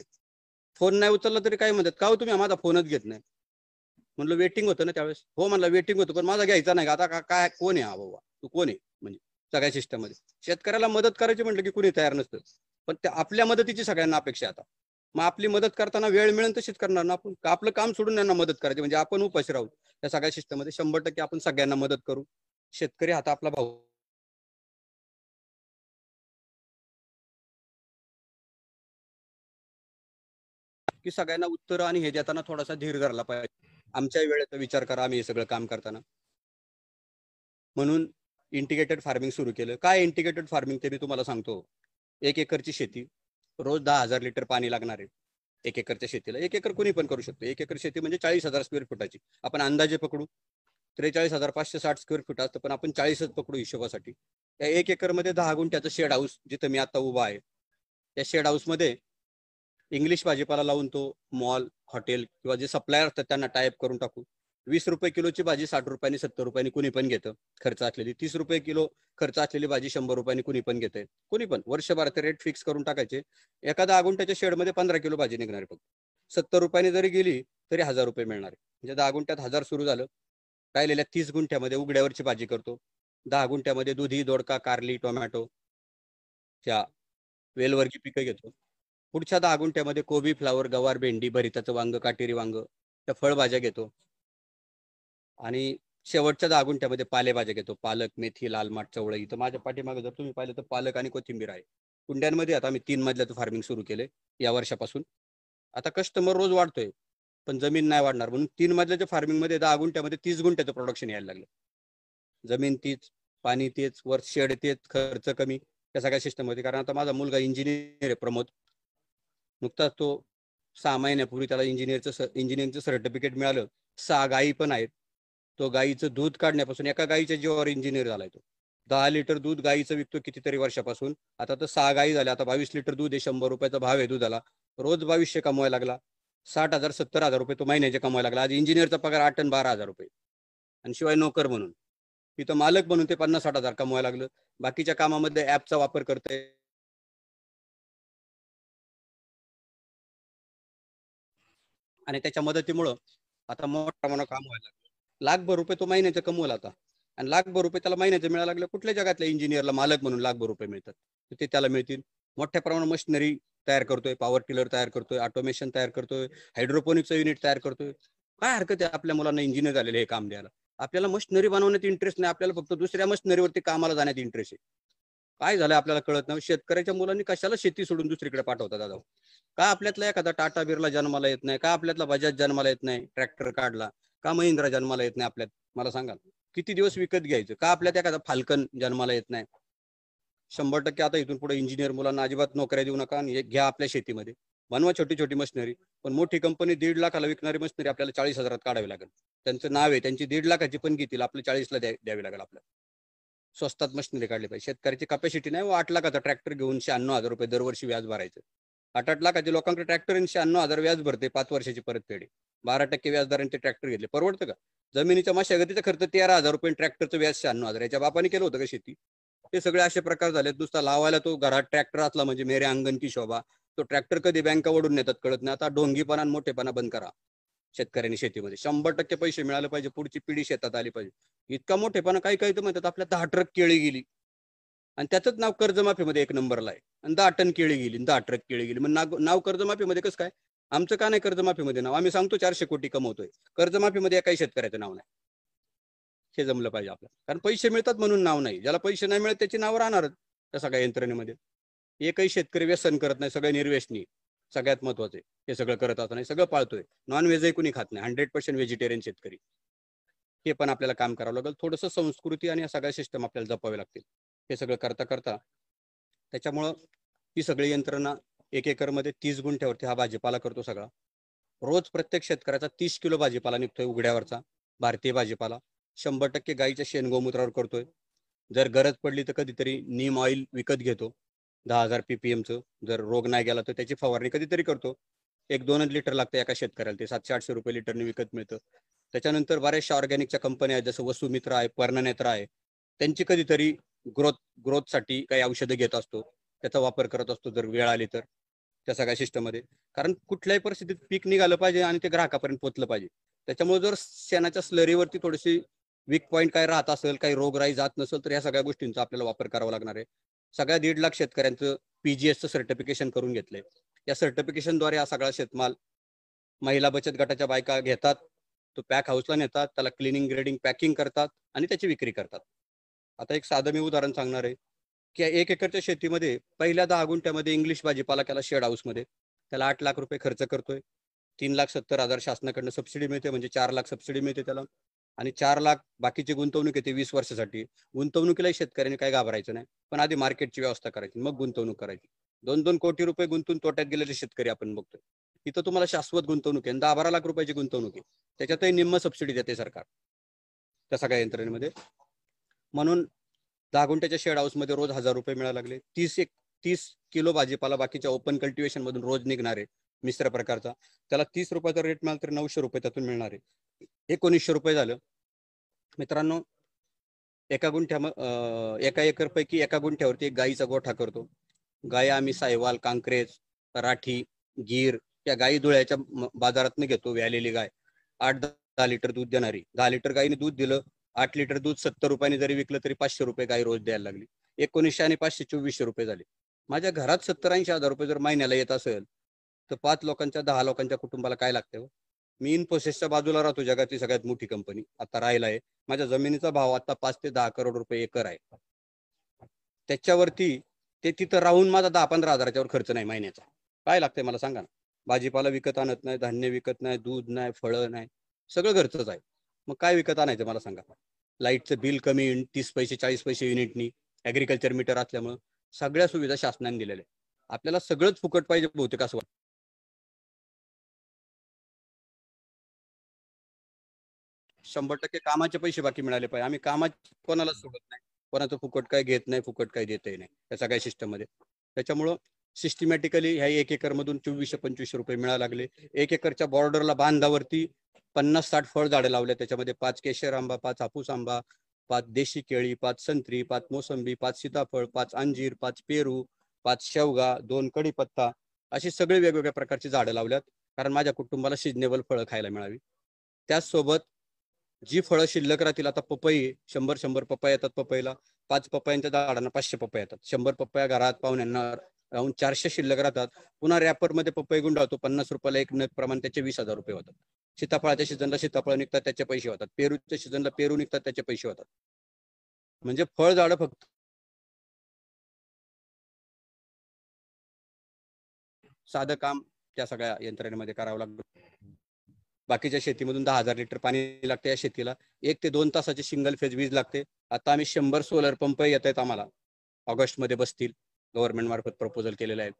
फोन नाही उचलला तरी काय म्हणतात का हो तुम्ही माझा फोनच घेत नाही. म्हणलं वेटिंग होतं ना त्यावेळेस. हो म्हणलं वेटिंग होतं पण माझा घ्यायचा नाही आता काय कोण आहे हा बाबा? तू कोण आहे? म्हणजे सगळ्या सिस्टममध्ये. शेतकऱ्याला मदत करायची म्हटलं की कुणी तयार नसतं. पण त्या आपल्या मदतीची सगळ्यांना अपेक्षा आता. मग आपली मदत करताना वेळ मिळेल तशीच करणार ना आपण? आपलं काम सोडून त्यांना मदत करायची? म्हणजे आपण उपाशी राहू. त्या सगळ्या सिस्टममध्ये शंभर टक्के आपण सगळ्यांना मदत करू. शेतकरी हाता आपला भाऊ. की सगळ्यांना उत्तर आणि हे देताना थोडासा धीर धरला पाहिजे. आमच्या वेळेचा विचार करा आम्ही हे सगळं काम करताना. म्हणून इंटिग्रेटेड फार्मिंग सुरू केलं. काय इंटिग्रेटेड फार्मिंग ते मी तुम्हाला सांगतो. एक एकरची शेती. रोज दहा हजार लिटर पाणी लागणार आहे. एक एकरच्या शेतीला. एक एकर कोणी पण करू शकतो. एक एकर शेती म्हणजे चाळीस हजार स्क्वेअर फुटाची. आपण अंदाजे पकडू. त्रेचाळीस हजार पाचशे साठ स्क्वेअर फूट असतं पण आपण चाळीसच पकडू हिशोबासाठी. त्या एक एकरमध्ये दहा गुंठ्याचं शेड हाऊस जिथं मी आता उभा आहे. त्या शेड हाऊसमध्ये इंग्लिश भाजीपाला लावून तो मॉल हॉटेल किंवा जे सप्लायर असतात त्यांना टाईप करून टाकू. वीस रुपये किलोची भाजी साठ रुपयांनी सत्तर रुपयांनी कुणी पण घेतं खर्च असलेली. तीस रुपये किलो खर्च असलेली भाजी शंभर रुपयांनी कुणी पण घेते कुणी पण. वर्षभर ते रेट फिक्स करून टाकायचे. एखादा गुंठ्याच्या शेडमध्ये पंधरा किलो भाजी निघणार फक्त. सत्तर रुपयांनी जरी गेली तरी हजार रुपये मिळणार म्हणजे दहा गुंठ्यात हजार सुरू झालं. राहिलेल्या तीस गुंठ्यामध्ये उघड्यावरची भाजी करतो. दहा गुंठ्यामध्ये दुधी दोडका कारली टोमॅटो च्या वेलवर्गी पिकं घेतो. पुढच्या दहा गुंठ्यामध्ये कोबी फ्लावर गवार भेंडी भरिताचं वांग काटेरी वांग त्या फळभाज्या घेतो. आणि शेवटच्या दहा गुंठ्यामध्ये पालेभाज्या घेतो. पालक मेथी लाल माठ चवळी. तर माझ्या पाठीमागे जर तुम्ही पाहिलं तर पालक आणि कोथिंबीर आहे. कुंड्यांमध्ये आता आम्ही तीन मजल्याचं फार्मिंग सुरू केले या वर्षापासून. आता कस्टमर रोज वाढतोय पण जमीन नाही वाढणार. म्हणून तीन मजल्याच्या फार्मिंगमध्ये दहा गुंठ्यामध्ये तीस गुंठ्याचं प्रोडक्शन यायला लागलं. जमीन तीच पाणी तेच वर शेड तेच खर्च कमी त्या सगळ्या सिस्टम होती कारण आता माझा मुलगा इंजिनियर आहे प्रमोद. नुकताच तो सहा महिन्यापूर्वी त्याला इंजिनिअरचं इंजिनिअरिंगचं सर्टिफिकेट मिळालं. सहा गायी पण आहेत. तो गायीचं दूध काढण्यापासून एका गायीच्या जीवावर इंजिनियर झालाय तो. दहा लिटर दूध गायीचं विकतो कितीतरी वर्षापासून. आता तर सहा गायी झाल्या. आता बावीस लिटर दूध आहे शंभर रुपयाचा भाव आहे दुधाला. रोज बावीसशे कमवायला लागला. साठ हजार सत्तर हजार रुपये तो महिन्याचे कमवायला लागला. आज इंजिनिअरचा पगार आठ आणि बारा हजार रुपये. आणि शिवाय नोकर म्हणून. तिथं मालक म्हणून ते पन्नास साठ हजार कमवायला लागलं. बाकीच्या कामामध्ये ऍपचा वापर करते आणि त्याच्या मदतीमुळं आता मोठ्या प्रमाणात काम व्हायला लागलं. लाखभर रुपये तो महिन्याचं कमवला आता. आणि लाखभर रुपये त्याला महिन्याचं मिळायला लागलं कुठल्या जगातल्या इंजिनियरला मालक म्हणून लाखभर रुपये मिळतात? ते त्याला मिळतील. मोठ्या प्रमाणात मशिनरी तयार करतोय पॉवर टिलर तयार करतोय ऑटोमेशन तयार करतोय हायड्रोपोनिकचं युनिट तयार करतोय. काय हरकत आहे आपल्या मुलांना इंजिनियर झालेले हे काम द्यायला? आपल्याला मशिनरी बनवण्यात इंटरेस्ट नाही आपल्याला फक्त दुसऱ्या मशिनरीवरती कामाला जाण्यात इंटरेस्ट आहे. काय झालं आपल्याला कळत नाही. शेतकऱ्याच्या मुलांनी कशाला शेती सोडून दुसरीकडे पाठवतात दादा? का आपल्यातला एखादा टाटा बिरला जन्माला येत नाही? का आपल्यातला बजाज जन्माला येत नाही ट्रॅक्टर काढला? का महिंद्रा जन्माला येत नाही आपल्यात? मला सांगा. किती दिवस विकत घ्यायचं? का आपल्यात एखादा फाल्कन जन्माला येत नाही? शंभर टक्के आता इथून पुढे इंजिनियर मुलांना अजिबात नोकऱ्या देऊ नका आणि घ्या आपल्या शेतीमध्ये. बनवा छोटी छोटी मशिनरी पण मोठी कंपनी दीड लाखाला विकणारी मशिनरी आपल्याला चाळीस हजारात काढावी लागेल. त्यांचं नाव आहे त्यांची दीड लाखाची पण घेतील आपल्या चाळीसला द्यावी लागेल आपल्याला. स्वस्तात मशिनरी काढली पाहिजे. शेतकऱ्याची कपॅसिटी नाही व आठ लाखाचा ट्रॅक्टर घेऊन शहाण्णव हजार रुपये दरवर्षी व्याज भरायचं. आठ आठ लाखाचे लोकांकडे ट्रॅक्टर शहाण्णव हजार व्याज भरते पाच वर्षाची परतफेडी बारा टक्के व्याजदराने ते ट्रॅक्टर घेतले. परवडतं का? जमिनीच्या मशागतीचा खर्च तेरा हजार रुपये ट्रॅक्टरचं व्याज शहाण्णव हजार. याच्या बापाने केलं होतं का शेती? हे सगळे असे प्रकार झाले नुसता लावायला तो घरात ट्रॅक्टर असला म्हणजे मेरे अंगण की शोभा. तो ट्रॅक्टर कधी बँका ओढून नेतात कळत नाही. आता ढोंगीपणा मोठेपणा बंद करा. शेतकऱ्यांनी शेतीमध्ये शंभर टक्के पैसे मिळाले पाहिजे. पुढची पिढी शेतात आली पाहिजे. इतका मोठेपणा काही काही तर म्हणतात आपल्या दहा ट्रक केळी गेली. आणि त्याचंच नाव कर्जमाफीमध्ये एक नंबरला आहे. आणि दहा टन केळी गेली दहा ट्रक केळी गेली. मग नाव नाव कर्जमाफीमध्ये कसं काय? आमचं का नाही कर्जमाफीमध्ये नाव? आम्ही सांगतो चारशे कोटी कमवतोय. कर्जमाफीमध्ये काही शेतकऱ्याचं नाव नाही. हे जमलं पाहिजे आपल्याला. कारण पैसे मिळतात म्हणून नाव नाही. ज्याला पैसे नाही मिळत त्याची नाव राहणारच त्या सगळ्या यंत्रणेमध्ये. एकही शेतकरी व्यसन करत नाही सगळे निर्व्यसनी. सगळ्यात महत्त्वाचे हे सगळं करत असताना सगळं पाळतोय. नॉनव्हेजही कुणी खात नाही. हंड्रेड पर्सेंट व्हेजिटेरियन शेतकरी. हे पण आपल्याला काम करावं लागेल. थोडंसं संस्कृती आणि या सगळ्या सिस्टम आपल्याला जपावे लागतील. हे सगळं करता करता त्याच्यामुळं ही सगळी यंत्रणा एक एकरमध्ये तीस गुंठ्यावरती हा भाजीपाला करतो सगळा. रोज प्रत्येक शेतकऱ्याचा तीस किलो भाजीपाला निघतोय उघड्यावरचा भारतीय भाजीपाला. शंभर टक्के गाईच्या शेण गोमूत्रावर करतोय. जर गरज पडली तर कधीतरी नीम ऑइल विकत घेतो दहा हजार पीपीएमचं जर रोग नाही गेला तर त्याची फवारणी कधीतरी करतो. एक दोनच लिटर लागतं एका शेतकऱ्याला ते सातशे आठशे रुपये लिटरने विकत मिळतं. त्याच्यानंतर बऱ्याचशा ऑर्गॅनिकच्या कंपन्या आहेत जसं वसुमित्र आहे पर्णनेत्र आहे. त्यांची कधीतरी ग्रोथ ग्रोथसाठी काही औषधं घेत असतो. त्याचा वापर करत असतो जर वेळ आली तर त्या सगळ्या सिस्टममध्ये कारण कुठल्याही परिस्थितीत पीक निघालं पाहिजे आणि ते ग्राहकापर्यंत पोहोचलं पाहिजे. त्याच्यामुळे जर शेणाच्या स्लरीवरती थोडीशी वीक पॉईंट काय राहत असेल काही रोगराई जात नसेल तर या सगळ्या गोष्टींचा आपल्याला वापर करावा लागणार आहे. सगळ्या दीड लाख शेतकऱ्यांचं पीजीएसचं सर्टिफिकेशन करून घेतलंय. या सर्टिफिकेशनद्वारे हा सगळा शेतमाल महिला बचत गटाच्या बायका घेतात तो पॅक हाऊसला नेतात त्याला क्लिनिंग ग्रेडिंग पॅकिंग करतात आणि त्याची विक्री करतात. आता एक साधं मी उदाहरण सांगणार आहे की एक एकरच्या शेतीमध्ये पहिल्या दहा गुंठ्यामध्ये इंग्लिश भाजीपाला केला शेड हाऊसमध्ये. त्याला आठ लाख रुपये खर्च करतोय. तीन लाख सत्तर हजार शासनाकडनं सबसिडी मिळते म्हणजे चार लाख सबसिडी मिळते त्याला. आणि चार लाख बाकीची गुंतवणूक येते वीस वर्षासाठी. गुंतवणुकीलाही शेतकऱ्यांनी काय घाबरायचं नाही. पण आधी मार्केटची व्यवस्था करायची मग गुंतवणूक करायची. दोन दोन कोटी रुपये गुंतून तोट्यात गेलेले शेतकरी आपण बघतोय. तिथं तुम्हाला शाश्वत गुंतवणूक आहे दहा बारा लाख रुपयाची गुंतवणूक आहे. त्याच्यातही निम्म सबसिडी देते सरकार. त्या सगळ्या यंत्रणेमध्ये. म्हणून दहा गुंठ्याच्या शेड हाऊसमध्ये रोज हजार रुपये मिळायला लागले. तीस एक तीस किलो भाजीपाला बाकीच्या ओपन कल्टिवेशन मधून रोज निघणार आहे मिश्र प्रकारचा. त्याला तीस रुपयाचा रेट मिळाला तर नऊशे रुपये त्यातून मिळणार. आहे एकोणीसशे रुपये झालं. मित्रांनो एका गुंठ्या एका एकरपैकी एका गुंठ्यावरती एक गाईचा गोठा करतो. गाय आम्ही सायवाल कांक्रेज राठी गीर या गायी धुळ्याच्या बाजारातनं घेतो व्यालेली गाय. आठ दहा लिटर दूध देणारी. दहा लिटर गायीने दूध दिलं आठ लिटर दूध सत्तर रुपयाने जरी विकलं तरी पाचशे रुपये गाय रोज द्यायला लागली. एकोणीसशे आणि पाचशे चोवीसशे रुपये झाले. माझ्या घरात सत्तर ऐंशी हजार रुपये जर महिन्याला येत असेल तर पाच लोकांच्या दहा लोकांच्या कुटुंबाला काय लागतं हो? मी इन्फोसिसच्या बाजूला राहतो जगातली सगळ्यात मोठी कंपनी आता राहिला आहे माझ्या जमिनीचा भाव आता पाच ते दहा करोड रुपये एकर आहे. त्याच्यावरती ते तिथं राहून माझा दहा पंधरा हजाराच्यावर खर्च नाही महिन्याचा. काय लागतंय मला सांगा ना? भाजीपाला विकत आणत नाही धान्य विकत नाही दूध नाही फळं नाही. सगळं घरचंच आहे. मग काय विकत आणायचं मला सांगा? लाईटचं बिल कमी तीस पैसे चाळीस पैसे युनिटनी ॲग्रिकल्चर मीटर असल्यामुळं सगळ्या सुविधा शासनाने दिलेल्या आपल्याला सगळंच फुकट पाहिजे बहुतेक असं वाटतं. शंभर टक्के कामाचे पैसे बाकी मिळाले पाहिजे. आम्ही कामाचे कोणाला सोडत नाही. कोणाचं फुकट काय घेत नाही फुकट काय देतही नाही या सगळ्या सिस्टममध्ये त्याच्यामुळं सिस्टमॅटिकली ह्या एक एकर मधून चोवीसशे पंचवीसशे रुपये मिळायला लागले. एक एकरच्या बॉर्डरला बांधावरती पन्नास साठ फळ झाडे लावले त्याच्यामध्ये पाच केशर आंबा पाच हापूस आंबा पाच देशी केळी पाच संत्री पाच मोसंबी पाच सीताफळ पाच अंजीर पाच पेरू पाच शेवगा दोन कडीपत्ता अशी सगळे वेगवेगळ्या प्रकारची झाडं लावल्यात कारण माझ्या कुटुंबाला सिजनेबल फळं खायला मिळावी. त्याचसोबत जी फळं शिल्लक राहतील आता पपई शंभर शंभर पपया येतात पपईला पाच पपयांच्या झाडांना पाचशे पपया येतात. शंभर पपया घरात पाहुण्यांना राहून चारशे शिल्लक राहतात. पुन्हा रॅपरमध्ये पपई गुंडाळतो पन्नास रुपयाला एक नग प्रमाण त्याचे वीस हजार रुपये होतात. सीताफळाच्या सीझनला सीताफळ निघतात त्याचे पैसे होतात. पेरूच्या सीझनला पेरू निघतात त्याचे पैसे होतात. म्हणजे फळ झाडं फक्त साधं काम त्या सगळ्या यंत्रणेमध्ये करावं लागतं. बाकीच्या शेतीमधून दहा हजार लिटर पाणी लागते या शेतीला. एक ते दोन तासाची सिंगल फेज वीज लागते. आता आम्ही शंभर सोलर पंप येत आहेत आम्हाला. ऑगस्टमध्ये बसतील. गव्हर्नमेंट मार्फत प्रपोजल केलेले आहेत.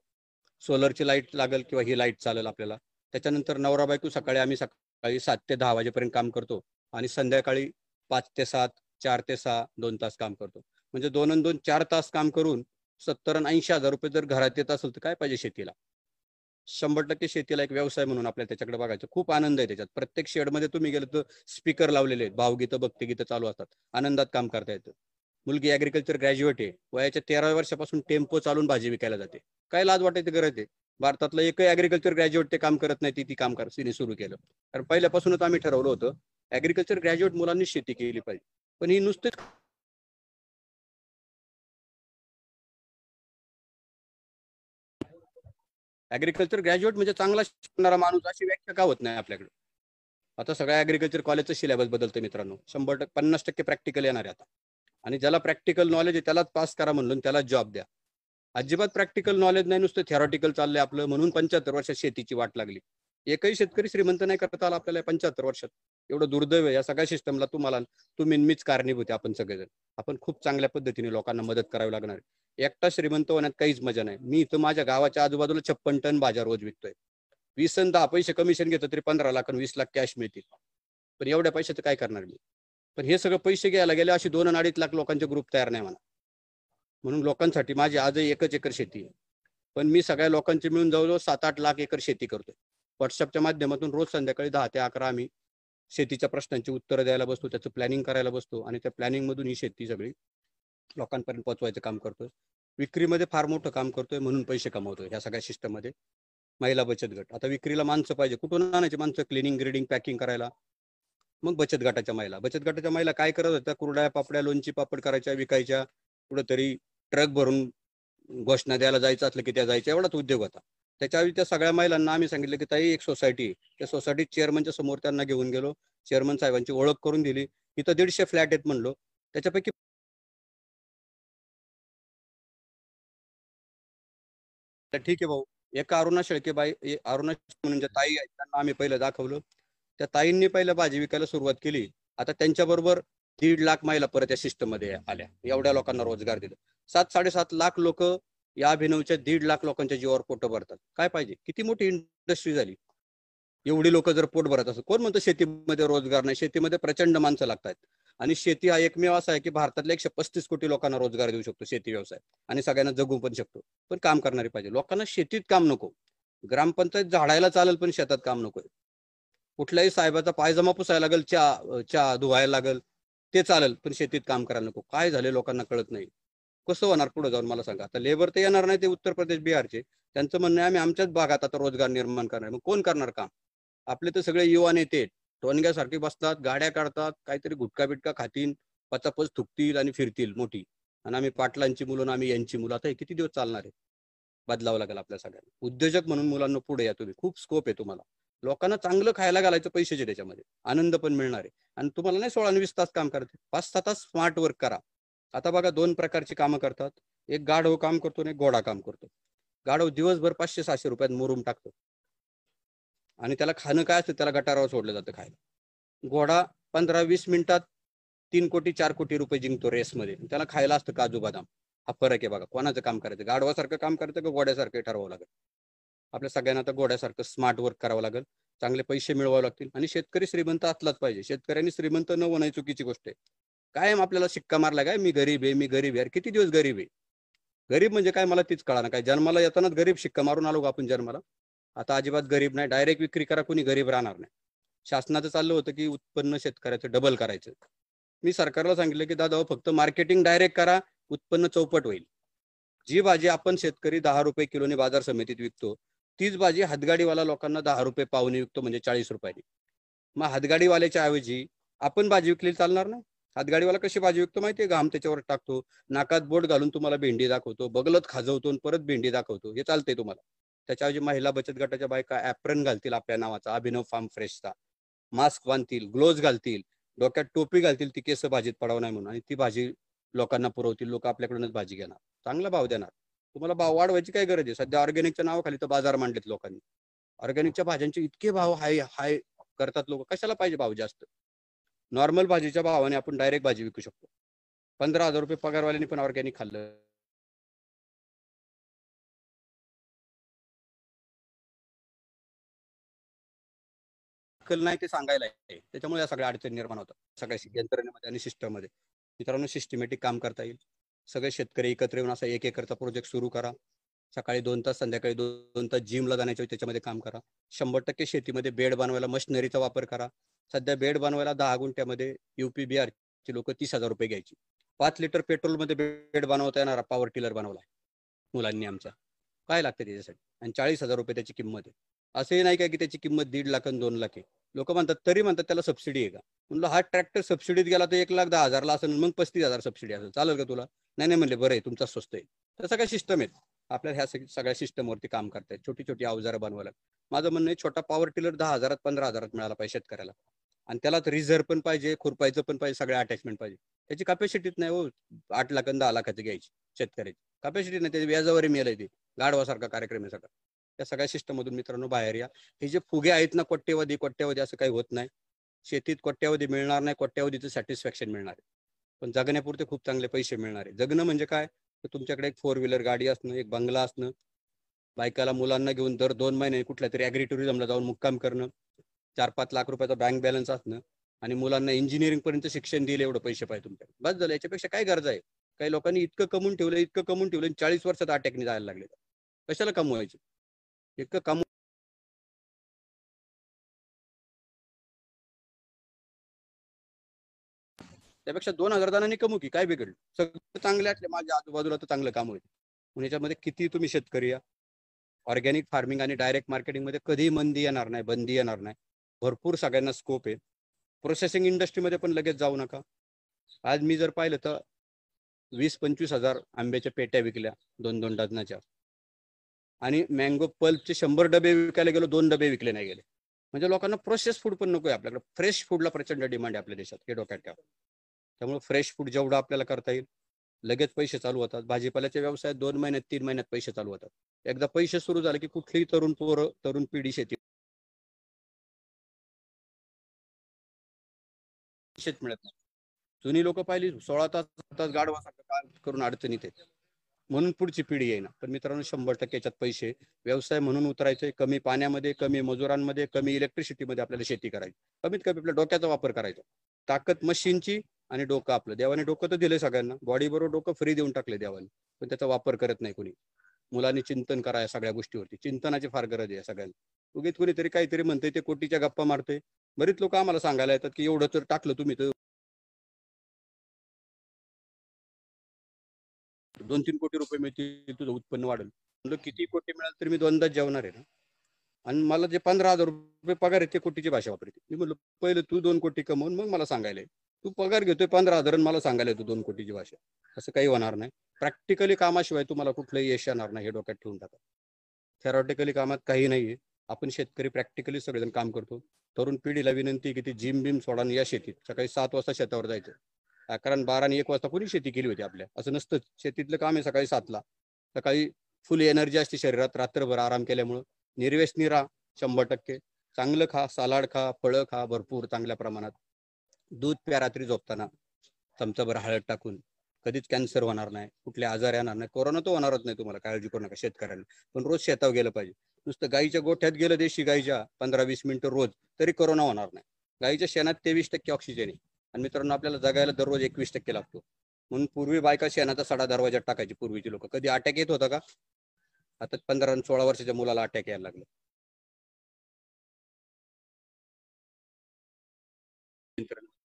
सोलरची लाइट लागेल किंवा ही लाइट चालेल आपल्याला. त्याच्यानंतर नवरा बायको सकाळी आम्ही सकाळी सकाळी सात ते दहा वाजेपर्यंत काम करतो आणि संध्याकाळी पाच ते सात चार ते सहा दोन तास काम करतो. म्हणजे दोन दोन चार तास काम करून सत्तर आणि ऐंशी हजार रुपये जर घरात येत असेल तर काय पाहिजे शेतीला? शंभर टक्के शेतीला एक व्यवसाय म्हणून आपल्याला त्याच्याकडे बघायचं. खूप आनंद आहे त्याच्यात. प्रत्येक शेडमध्ये तुम्ही गेलं तर स्पीकर लावलेले आहेत. भावगीतं भक्तिगीतं चालू असतात. आनंदात काम करता येतं. मुलगी ऍग्रिकल्चर ग्रॅज्युएट आहे. वयाच्या तेराव्या वर्षापासून टेम्पो चालून भाजी विकायला जाते. काय लाज वाटायची गरज आहे? भारतातलं एकही ऍग्रिकल्चर ग्रॅज्युएट ते काम करत नाही ती काम कर तिने सुरू केलं. कारण पहिल्यापासूनच आम्ही ठरवलं होतं ऍग्रिकल्चर ग्रॅज्युएट मुलांनी शेती केली पाहिजे. पण ही नुसतेच ऍग्रिकल्चर ग्रॅज्युएट म्हणजे चांगला शिकणारा माणूस अशी व्याख्या का होत नाही आपल्याकडे? आता सगळ्या ऍग्रिकल्चर कॉलेजचं सिलेबस बदलतं मित्रांनो. शंभर टक्के पन्नास टक्के प्रॅक्टिकल येणार आहे आता. आणि ज्याला प्रॅक्टिकल नॉलेज आहे त्यालाच पास करा म्हणलं त्याला जॉब द्या. अजिबात प्रॅक्टिकल नॉलेज नाही नुसतं थेरॉटिकल चाललंय आपलं म्हणून पंच्याहत्तर वर्षात शेतीची वाट लागली. एकही शेतकरी श्रीमंत नाही करता आला आपल्याला पंच्याहत्तर वर्षात. एवढं दुर्दैव या सगळ्या सिस्टमला तुम्हाला तुम्ही मीच कारणीभूत आहे आपण सगळेजण. आपण खूप चांगल्या पद्धतीने लोकांना मदत करावी लागणार एकटा श्रीमंत होण्यात काहीच मजा नाही. मी इथं माझ्या गावाच्या आजूबाजूला छप्पन टन भाज्या रोज विकतोय वीस आणि दहा पैसे कमिशन घेतो तरी पंधरा लाख आणि वीस लाख कॅश मिळतील. पण एवढ्या पैशाचं काय करणार मी? पण हे सगळं पैसे घ्यायला गेले अशी दोन अडीच लाख लोकांचे ग्रुप तयार नाही म्हणा. म्हणून लोकांसाठी माझी आजही एकच एकर शेती आहे. पण मी सगळ्या लोकांची मिळून जवळजवळ सात आठ लाख एकर शेती करतोय. व्हॉट्सअपच्या माध्यमातून रोज संध्याकाळी दहा ते अकरा आम्ही शेतीच्या प्रश्नांची उत्तरं द्यायला बसतो त्याचं प्लॅनिंग करायला बसतो आणि त्या प्लॅनिंग मधून ही शेती सगळी लोकांपर्यंत पोहोचवायचं काम करतोय. विक्रीमध्ये फार मोठं काम करतोय म्हणून पैसे कमवतोय ह्या सगळ्या सिस्टममध्ये महिला बचत गट. आता विक्रीला माणसं पाहिजे. कुठून आणायची माणसं? क्लिनिंग ग्रेडिंग पॅकिंग करायला. मग बचत गटाच्या महिला. बचत गटाच्या महिला काय करत होत्या? कुरड्या पापड्या लोणची पापड करायच्या विकायच्या. कुठंतरी ट्रक भरून घोषणा द्यायला जायचं असलं की त्या जायच्या एवढाच उद्योग होता. त्याच्यावेळी त्या सगळ्या महिलांना आम्ही सांगितलं की ताई एक सोसायटी त्या सोसायटीत चेअरमनच्या समोर त्यांना घेऊन गेलो. चेअरमन साहेबांची ओळख करून दिली. इथं दीडशे फ्लॅट आहेत म्हणलो. त्याच्यापैकी तर ठीक आहे भाऊ. एका अरुणा शेळकेबाई अरुणा म्हणून ज्या ताई आहेत त्यांना आम्ही पहिलं दाखवलं. त्या ताईंनी पहिलं भाजी विकायला सुरुवात केली. आता त्यांच्याबरोबर दीड लाख महिला परत या सिस्टममध्ये आल्या. एवढ्या लोकांना रोजगार दिला. सात साडेसात लाख लोक या अभिनवच्या दीड लाख लोकांच्या जीवावर पोट भरतात. काय पाहिजे? किती मोठी इंडस्ट्री झाली? एवढी लोक जर पोट भरत असत कोण म्हणतं शेतीमध्ये रोजगार नाही? शेतीमध्ये प्रचंड माणसं लागतात आणि शेती हा एकमेव असा आहे की भारतातल्या एकशे पस्तीस कोटी लोकांना रोजगार देऊ शकतो शेती व्यवसाय. आणि सगळ्यांना जगू पण शकतो. पण काम करणारी पाहिजे. लोकांना शेतीत काम नको. ग्रामपंचायत झाडायला चालेल पण शेतात काम नको कुठल्याही साहेबाचा पायजमा पुसायला लागेल चहा चहा धुवायला लागेल. ते चालेल पण शेतीत काम करायला नको. काय झाले लोकांना कळत नाही. कसं होणार पुढे जाऊन मला सांगा. आता लेबर तर येणार नाही ते उत्तर प्रदेश बिहारचे. त्यांचं म्हणणं आहे आम्ही आमच्याच भागात आता रोजगार निर्माण करणार मग कोण करणार काम? आपले तर सगळे युवा नेते टोनग्यासारखे बसतात गाड्या काढतात काहीतरी गुटखा बिटका खातील पचापच थुकतील आणि फिरतील मोठी. आणि आम्ही पाटलांची मुलं आम्ही यांची मुलं. आता हे किती दिवस चालणार आहे? बदलावं लागेल आपल्या सगळ्यांना. उद्योजक म्हणून मुलांना पुढे या तुम्ही. खूप स्कोप आहे तुम्हाला. लोकांना चांगलं खायला घालायचं पैशाचे त्याच्यामध्ये. आनंद पण मिळणार. आहे आणि तुम्हाला नाही सोळा आणि वीस तास काम करते पाच सहा तास स्मार्ट वर्क करा. आता बघा दोन प्रकारची कामं करतात. एक गाढव काम करतो आणि एक गोडा काम करतो. गाढव दिवसभर पाचशे सहाशे रुपयात मुरुम टाकतो. आणि त्याला खाणं काय असतं? त्याला गटारावर सोडलं जातं खायला. घोडा पंधरा वीस मिनिटात तीन कोटी चार कोटी रुपये जिंकतो रेसमध्ये. त्याला खायला असतं काजू बदाम. हा फरक आहे बघा. कोणाचं काम करायचं? गाढवासारखं काम करायचं का घोड्यासारखं ठरवावं लागेल? आपल्या सगळ्यांना आता घोड्यासारखं स्मार्ट वर्क करावं लागेल. चांगले पैसे मिळवावे लागतील. आणि शेतकरी श्रीमंत असलाच पाहिजे. शेतकऱ्यांनी श्रीमंत न होणं चुकीची गोष्ट आहे. कायम आपल्याला शिक्का मारला काय? मी गरीब आहे मी गरीब आहे. यार किती दिवस गरीब आहे? गरीब म्हणजे काय? मला तीच कळा ना काय जन्माला येतानाच गरीब शिक्का मारून आलो आपण जन्माला? आता अजिबात गरीब नाही. डायरेक्ट विक्री करा कोणी गरीब राहणार नाही. शासनाचं चाललं होतं की उत्पन्न शेतकऱ्याचं डबल करायचं. मी सरकारला सांगितलं की दादा हो, फक्त मार्केटिंग डायरेक्ट करा उत्पन्न चौपट होईल. जी भाजी आपण शेतकरी दहा रुपये किलोने बाजार समितीत विकतो तीच भाजी हातगाडीवाला लोकांना दहा रुपये पावणे विकतो म्हणजे चाळीस रुपयाने. मग हातगाडीवाल्याच्या ऐवजी आपण भाजी विकली चालणार ना हातगाडीवाला कशी भाजी विकतो माहितीये घाम त्याच्यावर टाकतो नाकात बोट घालून तुम्हाला भेंडी दाखवतो बगलत खाजवतो आणि परत भेंडी दाखवतो. हे चालतंय तुम्हाला. त्याच्याऐवजी महिला बचत गटाच्या बायका ऍप्रन घालतील आपल्या नावाचा अभिनव फार्म फ्रेशचा मास्क बांधतील ग्लोव्ज घालतील डोक्यात टोपी घालतील ती केस भाजीत पडावं नाही म्हणून. आणि ती भाजी लोकांना पुरवतील लोक आपल्याकडूनच भाजी घेणार. चांगला भाव देणार. तुम्हाला भाव वाढवायची काय गरज आहे? सध्या ऑर्गॅनिकच्या नावाखाली तर बाजार मांडलेत लोकांनी. ऑर्गॅनिकच्या भाज्यांचे इतके भाव हाय हाय करतात लोक. कशाला पाहिजे भाव जास्त? नॉर्मल भाजीच्या भावाने आपण डायरेक्ट भाजी विकू शकतो. पंधरा हजार रुपये पगारवाल्याने पण ऑर्गॅनिक खाल्लं. नाही ते सांगायला आहे. त्याच्यामुळे या सगळ्या अडचणी निर्माण होतात. सगळ्या यंत्रणेमध्ये आणि सिस्टममध्ये मित्रांनो सिस्टमॅटिक काम करता येईल. सगळे शेतकरी एकत्र येऊन असा एक एकरचा प्रोजेक्ट सुरू करा. सकाळी दोन तास संध्याकाळी दोन तास जिमला जाण्याच्या त्याच्यामध्ये काम करा. शंभर टक्के शेतीमध्ये बेड बनवायला मशिनरीचा वापर करा. सध्या बेड बनवायला दहा गुंठ्यामध्ये युपी बिहारची लोक तीस हजार रुपये घ्यायची. पाच लिटर पेट्रोलमध्ये बेड बनवता येणारा पॉवर टिलर बनवला मुलांनी आमचा. काय लागतं त्याच्यासाठी? आणि चाळीस हजार रुपये त्याची किंमत आहे. असंही नाही का की त्याची किंमत दीड लाख आणि दोन लाख आहे. लोक म्हणतात तरी म्हणतात त्याला सबसिडी आहे का? म्हणलं हा ट्रॅक्टर सबसिडीत गेला तर एक लाख दहा हजारला असेल मग पस्तीस हजार सबसिडी असेल. चालेल का तुला? नाही नाही म्हणले बरं आहे तुमचा स्वस्त आहे. तर सगळ्या सिस्टम आहेत. आपल्याला ह्या सगळ्या सिस्टमवरती काम करतायत. छोटी छोटी अवजारं बनवायला माझं म्हणणं आहे छोटा पॉवर टिलर दहा हजारात पंधरा हजारात मिळाला पाहिजे शेतकऱ्याला. आणि त्याला रिझर पण पाहिजे खुरपायचं पण पाहिजे सगळ्या अटॅचमेंट पाहिजे. त्याची कॅपॅसिटीच नाही हो आठ लाख आणि दहा लाखाची घ्यायची शेतकऱ्याची. कॅपॅसिटी नाही त्याची व्याजावर मिळाली ती. गाढवासारखा कार्यक्रम आहे सगळा. त्या सगळ्या सिस्टममधून मित्रांनो बाहेर या. हे जे फुगे आहेत ना कोट्यवधी कोट्यवधी असं काही होत नाही. शेतीत कोट्यवधी मिळणार नाही कोट्यवधीचं सॅटिस्फॅक्शन मिळणार आहे. पण जगण्यापुरते खूप चांगले पैसे मिळणार. आहे जगणं म्हणजे काय? तर तुमच्याकडे एक फोर व्हीलर गाडी असणं एक बंगला असणं बायकाला मुलांना घेऊन दर दोन महिने कुठल्या तरी ॲग्री टुरिझमला जाऊन मुक्काम करणं चार पाच लाख रुपयाचा बँक बॅलन्स असणं आणि मुलांना इंजिनिअरिंग पर्यंत शिक्षण दिले एवढं पैसे पाहिजे तुमच्याकडे. बस झालं. याच्यापेक्षा काय गरज आहे? काही लोकांनी इतकं कमवून ठेवलं इतकं कमवून ठेवलं आणि चाळीस वर्षात अटॅकने जायला लागले. कशाला कमवायचे? इतकं कमव त्यापेक्षा दोन हजार जणांनी कमू की काय बिघडलं? सगळं चांगले असले माझ्या आजूबाजूला तर चांगलं काम होईल. म्हणून याच्यामध्ये किती तुम्ही शेतकरी या? ऑर्गॅनिक फार्मिंग आणि डायरेक्ट मार्केटिंगमध्ये कधीही मंदी येणार नाही बंदी येणार नाही. भरपूर सगळ्यांना स्कोप आहे. प्रोसेसिंग इंडस्ट्रीमध्ये पण लगेच जाऊ नका. आज मी जर पाहिलं तर वीस पंचवीस हजार आंब्याच्या पेट्या विकल्या दोन दोन डझनाच्या. आणि मँगो पल्पचे शंभर डबे विकायला गेलो दोन डबे विकले नाही गेले. म्हणजे लोकांना प्रोसेस फूड पण नको आहे आपल्याकडे फ्रेश फूडला प्रचंड डिमांड आहे आपल्या देशात हे डोक्यात ठेवा. त्यामुळे फ्रेश फूड जेवढं आपल्याला करता येईल लगेच पैसे चालू होतात. भाजीपाल्याच्या व्यवसायात दोन महिन्यात तीन महिन्यात पैसे चालू होतात. एकदा पैसे सुरू झाले की कुठलीही तरुण पोरं तरुण पिढी शेती शेत मिळत नाही. जुनी लोक पाहिली सोळा तास तास गाडवा काम करून अडचणीत येते म्हणून पुढची पिढी येईना. पण मित्रांनो शंभर टक्के याच्यात पैसे. व्यवसाय म्हणून उतरायचे कमी पाण्यामध्ये कमी मजुरांमध्ये कमी इलेक्ट्रिसिटीमध्ये आपल्याला शेती करायची. कमीत कमी आपल्या डोक्याचा वापर करायचा. ताकद मशीनची आणि डोकं आपलं. देवाने डोकं तर दिले सगळ्यांना. बॉडी बरोबर डोकं फ्री देऊन टाकले देवाने. पण त्याचा वापर करत नाही कोणी. मुलांनी चिंतन करा या सगळ्या गोष्टीवरती. चिंतनाची फार गरज आहे सगळ्यांना. उगीत कोणीतरी काहीतरी म्हणते ते कोटीच्या गप्पा मारते बरीच लोक आम्हाला सांगायला येतात की एवढं तर टाकलं तुम्ही तर. दोन तीन कोटी रुपये मिळतील तुझं उत्पन्न वाढेल. म्हणलं किती कोटी मिळाल तर मी दोनदा जेवणार आहे ना. आणि मला जे पंधरा हजार रुपये पगार आहे ते कोटीची भाषा वापरते. मी म्हणलं पहिलं तू दोन कोटी कमवून मग मला सांगायला तू पगार घेतोय पंधरा हजार मला सांगायला येतो दोन कोटीची भाषा. असं काही होणार नाही. प्रॅक्टिकली कामाशिवाय तुम्हाला कुठलंही यश येणार नाही हे डोक्यात ठेवून टाका. थेरॉटिकली कामात काही नाहीये. आपण शेतकरी प्रॅक्टिकली सगळेजण काम करतो. तरुण पिढीला विनंती की ती जिम बिम सोडा या शेतीत. सकाळी सात वाजता शेतावर जायचं. अकरा बारा आणि एक वाजता कोणी शेती केली होती आपल्या? असं नसतं. शेतीतलं काम आहे सकाळी सातला. सकाळी फुल एनर्जी असते शरीरात. रात्रभर आराम केल्यामुळं. निर्वेश निरा शंभर टक्के. चांगलं खा. सालाड खा. फळं खा. भरपूर चांगल्या प्रमाणात. दूध प्या रात्री झोपताना चमचाभर हळद टाकून कधीच कॅन्सर होणार नाही कुठले आजार येणार नाही कोरोना तो होणारच नाही तुम्हाला काळजी करू नका शेतकऱ्यांना. पण रोज शेतावर गेलं पाहिजे. नुसतं गाईच्या गोठ्यात गेलं देशी गाईच्या पंधरा वीस मिनिटं रोज तरी कोरोना होणार नाही. गाईच्या शेणात तेवीस टक्के ऑक्सिजन आहे. आणि मित्रांनो आपल्याला जगायला दररोज एकवीस टक्के लागतो. म्हणून पूर्वी बायका शेणाचा सडा दरवाजात टाकायची पूर्वीची लोक. कधी अटॅक येत होता का? आता पंधरा सोळा वर्षाच्या मुलाला अटॅक यायला लागले.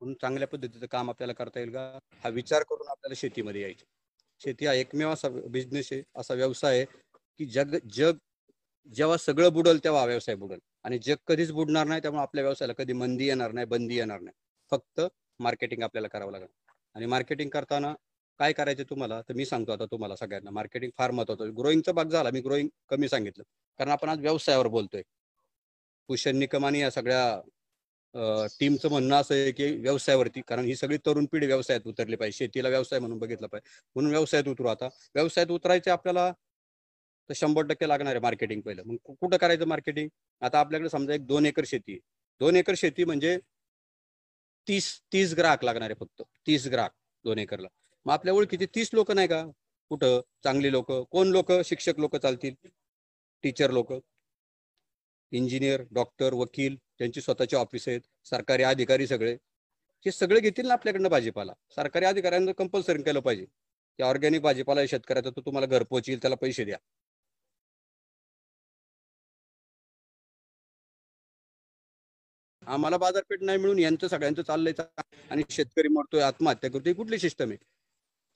म्हणून चांगल्या पद्धतीचं काम आपल्याला करता येईल का? हा विचार करून आपल्याला शेतीमध्ये यायचे. शेती हा एकमेव असा बिझनेस आहे असा व्यवसाय आहे की जग जग जेव्हा सगळं बुडल तेव्हा हा व्यवसाय बुडल. आणि जग कधीच बुडणार नाही त्यामुळे आपल्या व्यवसायाला कधी मंदी येणार नाही बंदी येणार नाही. फक्त मार्केटिंग आपल्याला करावं लागेल. आणि मार्केटिंग करताना काय करायचं तुम्हाला? तर मी सांगतो आता तुम्हाला सगळ्यांना मार्केटिंग फार महत्वाचं ग्रोईंगचा भाग झाला मी ग्रोईंग कमी सांगितलं. कारण आपण आज व्यवसायावर बोलतोय. कुशन निकम आणि या सगळ्या टीमचं म्हणणं असं आहे की व्यवसायावरती कारण ही सगळी तरुण पिढी व्यवसायात उतरली पाहिजे. शेतीला व्यवसाय म्हणून बघितलं पाहिजे. म्हणून व्यवसायात उतरू आता. व्यवसायात उतरायचे आपल्याला तर शंभर टक्के लागणार आहे मार्केटिंग पहिलं. मग कुठं करायचं मार्केटिंग आता आपल्याकडे समजा एक दोन एकर शेती आहे. दोन एकर शेती म्हणजे तीस तीस ग्राहक लागणार आहे फक्त. तीस ग्राहक दोन एकरला. मग आपल्या ओळखीचे तीस लोक नाही का? कुठं? चांगली लोक. कोण लोक? शिक्षक लोक चालतील. टीचर लोक. इंजिनियर डॉक्टर वकील त्यांची स्वतःची ऑफिस आहेत सरकारी अधिकारी सगळे. हे सगळे घेतील ना आपल्याकडनं भाजीपाला? सरकारी अधिकाऱ्यांना कंपल्सरी केलं पाहिजे. की ऑर्गॅनिक भाजीपाला शेतकऱ्याचा तो तुम्हाला घरपोच येईल त्याला पैसे द्या. आम्हाला बाजारपेठ नाही मिळून यांचं सगळ्यांचं चाललंय आणि शेतकरी मरतोय आत्महत्या करतोय कुठली सिस्टम आहे?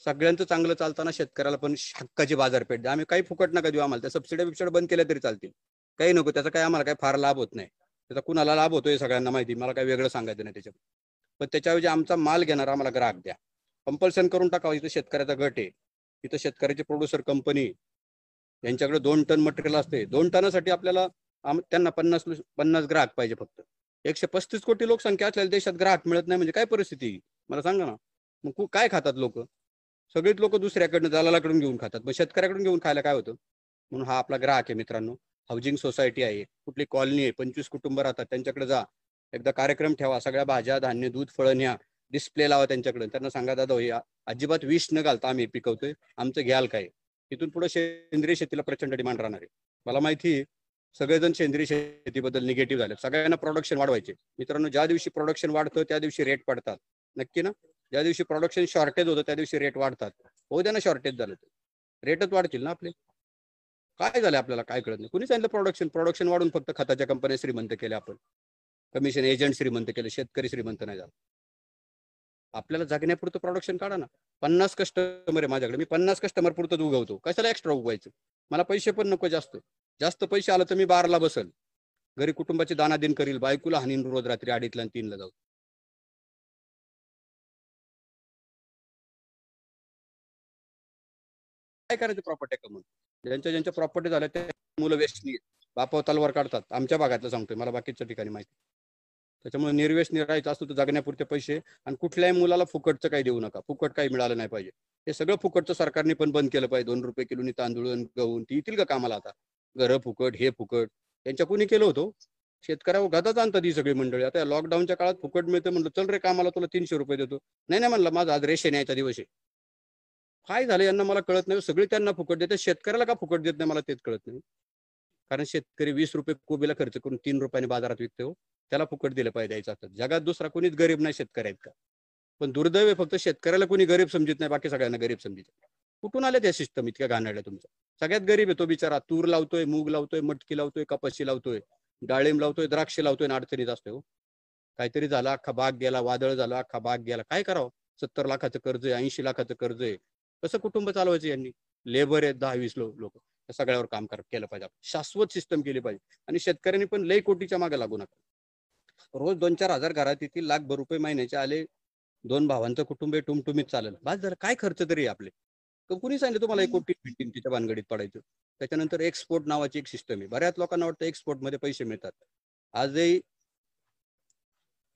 सगळ्यांचं चांगलं चालताना शेतकऱ्याला पण हक्काची बाजारपेठ द्या. आम्ही काही फुकट नका देऊ आम्हाला. त्या सबसिडी बिबसिड्या बंद केल्या तरी चालतील. काही नको त्याचा काही आम्हाला काही फार लाभ होत नाही. त्याचा कुणाला लाभ होतोय सगळ्यांना माहिती. मला काही वेगळं सांगायचं नाही त्याच्यात पण त्याच्याऐवजी आमचा माल घेणारा आम्हाला ग्राहक द्या. कंपल्सन करून टाकावं. इथं शेतकऱ्याचा गट आहे. इथं शेतकऱ्याची प्रोड्युसर कंपनी यांच्याकडे दोन टन मटेरियल असते दोन टनासाठी आपल्याला त्यांना पन्नास पन्नास ग्राहक पाहिजे फक्त. एकशे पस्तीस कोटी लोकसंख्या असलेल्या देशात ग्राहक मिळत नाही म्हणजे काय परिस्थिती? मला सांगा ना. मग काय खातात लोक? सगळीच लोक दुसऱ्याकडनं दलालाकडून घेऊन खातात. मग शेतकऱ्याकडून घेऊन खायला काय होतं? म्हणून हा आपला ग्राहक आहे मित्रांनो. हाऊसिंग सोसायटी आहे कुठली कॉलनी आहे पंचवीस कुटुंब राहतात त्यांच्याकडे जा. एकदा कार्यक्रम ठेवा सगळ्या भाज्या धान्य दूध फळं न्या. डिस्प्ले लावा त्यांच्याकडे. त्यांना सांगा दादा हो, या अजिबात विष न घालता आम्ही पिकवतोय. आमचं घ्याल काय? तिथून पुढे सेंद्रिय शेतीला प्रचंड डिमांड राहणार आहे. मला माहिती आहे सगळेजण सेंद्रिय शेतीबद्दल निगेटिव्ह झाले सगळ्यांना प्रोडक्शन वाढवायचे. मित्रांनो ज्या दिवशी प्रोडक्शन वाढतं त्या दिवशी रेट पडतात. नक्की ना? ज्या दिवशी प्रोडक्शन शॉर्टेज होतं त्या दिवशी रेट वाढतात. होऊ द्या ना शॉर्टेज झालं तर. रेटच वाढतील ना आपले? काय झालं आपल्याला? काय कळत नाही. कुणी सांगितलं प्रोडक्शन प्रोडक्शन वाढून फक्त खताच्या कंपन्या श्रीमंत केल्या आपण. कमिशन एजंट श्रीमंत केले शेतकरी श्रीमंत नाही झाला. आपल्याला जगण्यापुरतं प्रोडक्शन काढा ना. पन्नास कस्टमर आहे माझ्याकडे. मी पन्नास कस्टमर पुरतं उगवतो. कशाला एक्स्ट्रा उगवायचं? मला पैसे पण नको जास्त. जास्त पैसे आलं तर मी बारला बसल. घरी कुटुंबाची दानादिन करील. बायकोला हानीन रोज रात्री अडीचला आणि तीनला जाऊ. काय करायचं प्रॉपर्टी कमवून ज्यांच्या ज्यांच्या प्रॉपर्टी झाल्या त्या मुलं वेस्टनी बापाव तलवार काढतात. आमच्या भागातलं सांगतोय मला बाकीच्या ठिकाणी माहिती. त्याच्यामुळे निर्वेश राहायचं असतो तर जगण्यापुरते पैसे. आणि कुठल्याही मुलाला फुकटचं काही देऊ नका. फुकट काही मिळालं नाही पाहिजे. हे सगळं फुकटचं सरकारने पण बंद केलं पाहिजे. दोन रुपये किलोनी तांदूळ आणि गहून ती येतील का कामाला आता? घरं फुकट हे फुकट. त्यांच्या कुणी केलं होतं? शेतकऱ्यावर हो, गदाच आणतात ही सगळी मंडळी. आता लॉकडाऊनच्या काळात फुकट मिळतं म्हणलं चल रे कामाला तुला तीनशे रुपये देतो. नाही नाही म्हणलं माझा आज रेशन यायचा दिवस आहे. काय झालं यांना मला कळत नाही. सगळे त्यांना फुकट देते. शेतकऱ्याला का फुकट देत नाही मला तेच कळत नाही. कारण शेतकरी वीस रुपये कोबीला खर्च करून तीन रुपयाने बाजारात विकतो. त्याला फुकट दिलं पाहिजे द्यायचं असतात जगात दुसरा कोणीच गरीब नाही शेतकरी आहेत का? पण दुर्दैव फक्त शेतकऱ्याला कोणी गरीब समजत नाही. बाकी सगळ्यांना गरीब समजित कुठून आले त्या सिस्टम इतक्या घाणेरड्या तुमच्या? सगळ्यात गरीब आहे तो बिचारा. तूर लावतोय मूग लावतोय मटकी लावतोय कपाशी लावतोय डाळिंब लावतोय द्राक्ष लावतोय आणि अडचणीत असतो हो. काहीतरी झालं अख्खा बाग गेला वादळ झालं अख्खा बाग गेला. काय करावं? सत्तर लाखाचं कर्ज आहे ऐंशी लाखाचं कर्ज आहे. कसं कुटुंब चालवायचं यांनी? लेबर आहेत दहा वीस लोक. या सगळ्यावर काम कर केलं पाहिजे आपण. शाश्वत सिस्टम केली पाहिजे. आणि शेतकऱ्यांनी पण लई कोटीच्या मागे लागू नका. रोज दोन चार हजार घरात येतील लाखभर रुपये महिन्याचे आले दोन भावांचं कुटुंब आहे टुमटुमीत चालेल. बाज झालं काय खर्च तरी आहे आपले. तर कुणी सांगितलं तुम्हाला एक कोटी भेटतील तिच्या भानगडीत पडायचं? त्याच्यानंतर एक्सपोर्ट नावाची एक सिस्टम आहे. बऱ्याच लोकांना वाटतं एक्सपोर्टमध्ये पैसे मिळतात. आजही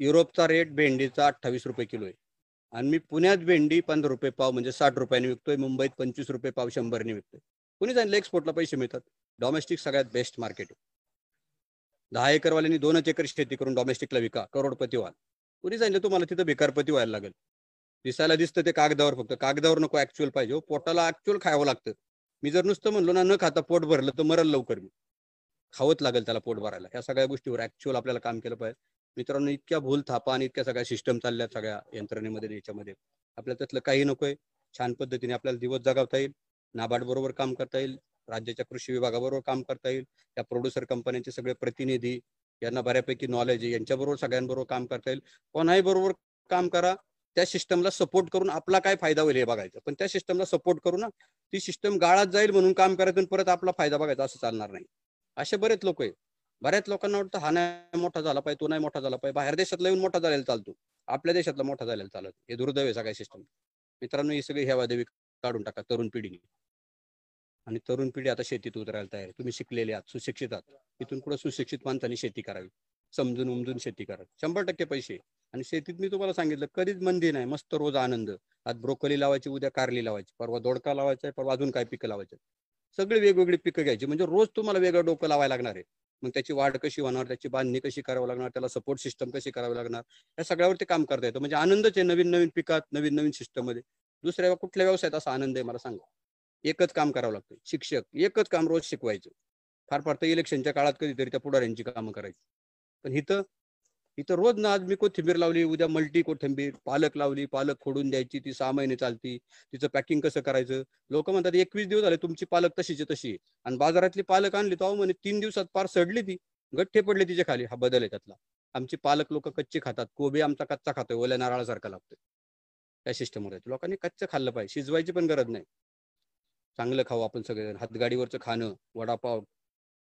युरोपचा रेट भेंडीचा अठ्ठावीस रुपये किलो आहे. आणि मी पुण्यात भेंडी पंधरा रुपये पाव म्हणजे साठ रुपयाने विकतोय मुंबईत पंचवीस रुपये पाव शंभरने विकतोय. कुणी सांगितलं एक्सपोर्टला पैसे मिळतात? डॉमेस्टिक सगळ्यात बेस्ट मार्केट आहे. दहा एकरवाल्यांनी दोनच एकर शेती करून डॉमेस्टिकला विका करोडपती व्हाल कुणी सांगितलं तुम्हाला तिथं भिकारपती व्हायला लागेल? दिसायला दिसतं ते कागदावर फक्त. कागदावर नको ऍक्च्युअल पाहिजे हो. पोटाला ऍक्च्युअल खावं लागतं. मी जर नुसतं म्हणलो ना न खाता पोट भरलं तर मरल लवकर मी. खावत लागेल त्याला पोट भरायला. ह्या सगळ्या गोष्टीवर ऍक्च्युअल आपल्याला काम केलं पाहिजे. मित्रांनो इतक्या भूल थापा आणि इतक्या सगळ्या सिस्टम चालल्या सगळ्या यंत्रणेमध्ये याच्यामध्ये. आपल्याला त्यातलं काही नकोय. छान पद्धतीने आपल्याला दिवस जगावता येईल. नाबार्ड बरोबर काम करता येईल. राज्याच्या कृषी विभागाबरोबर काम करता येईल. त्या प्रोड्युसर कंपन्यांचे सगळे प्रतिनिधी यांना बऱ्यापैकी नॉलेज आहे. यांच्याबरोबर सगळ्यांबरोबर काम करता येईल. कोणाही बरोबर काम करा. त्या सिस्टमला सपोर्ट करून आपला काय फायदा होईल हे बघायचं. पण त्या सिस्टमला सपोर्ट करू ना ती सिस्टम गाळात जाईल म्हणून काम करायचं परत आपला फायदा बघायचा. असं चालणार नाही. असे बरेच लोक आहे बऱ्याच लोकांना वाटतं हा नाही मोठा झाला पाहिजे तो नाही मोठा झाला पाहिजे. बाहेर देशातला येऊन मोठा झालेला चालतो. आपल्या देशातला मोठा झालेला चालत हे दुर्दैव आहे सगळ्या सिस्टम मित्रांनो ही सगळी हेवादेवी काढून टाका तरुण पिढीने. आणि तरुण पिढी आता शेतीत उतरायला तयार तुम्ही शिकलेले आहात सुशिक्षित आहात. इथून पुढे सुशिक्षित माणसांनी शेती करावी. समजून उमजून शेती करावी शंभर टक्के पैसे. आणि शेतीत मी तुम्हाला सांगितलं कधीच मंदी नाही मस्त रोज आनंद. आज ब्रोकली लावायची उद्या कारली लावायची. परवा दोडका लावायचा परवा अजून काय पिकं लावायचे सगळी वेगवेगळी पिकं घ्यायची. म्हणजे रोज तुम्हाला वेगळं डोकं लावायला लागणार आहे. मग त्याची वाढ कशी होणार त्याची बांधणी कशी करावी लागणार त्याला सपोर्ट सिस्टम कशी करावी लागणार या सगळ्यावरती काम करता येतं. म्हणजे आनंदच आहे नवीन नवीन पिकात नवीन नवीन सिस्टममध्ये. दुसऱ्या कुठल्या व्यवसायात असा आनंद आहे मला सांगा. एकच काम करावं लागतं. शिक्षक एकच काम रोज शिकवायचं. फार फार तर इलेक्शनच्या काळात कधीतरी त्या पुढाऱ्यांची कामं करायची. पण इथं इथं रोज ना आज मी कोथिंबीर लावली उद्या मल्टी कोथिंबीर पालक लावली पालक खोडून द्यायची ती सहा महिने चालती तिचं पॅकिंग कसं करायचं? लोक म्हणतात एकवीस दिवस झाले तुमची पालक तशीची तशी आणि बाजारातली पालक आणली तो म्हणे तीन दिवसात पार सडली ती गठ्ठे पडले तिच्या खाली. हा बदल आहे त्यातला. आमची पालक लोक कच्चे खातात कोबी आमचा कच्चा खातोय ओल्या नारळासारखा लागतोय. त्या सिस्टमवर लोकांनी कच्चं खाल्लं पाहिजे शिजवायची पण गरज नाही. चांगलं खाऊ आपण सगळे हातगाडीवरचं खाणं वडापाव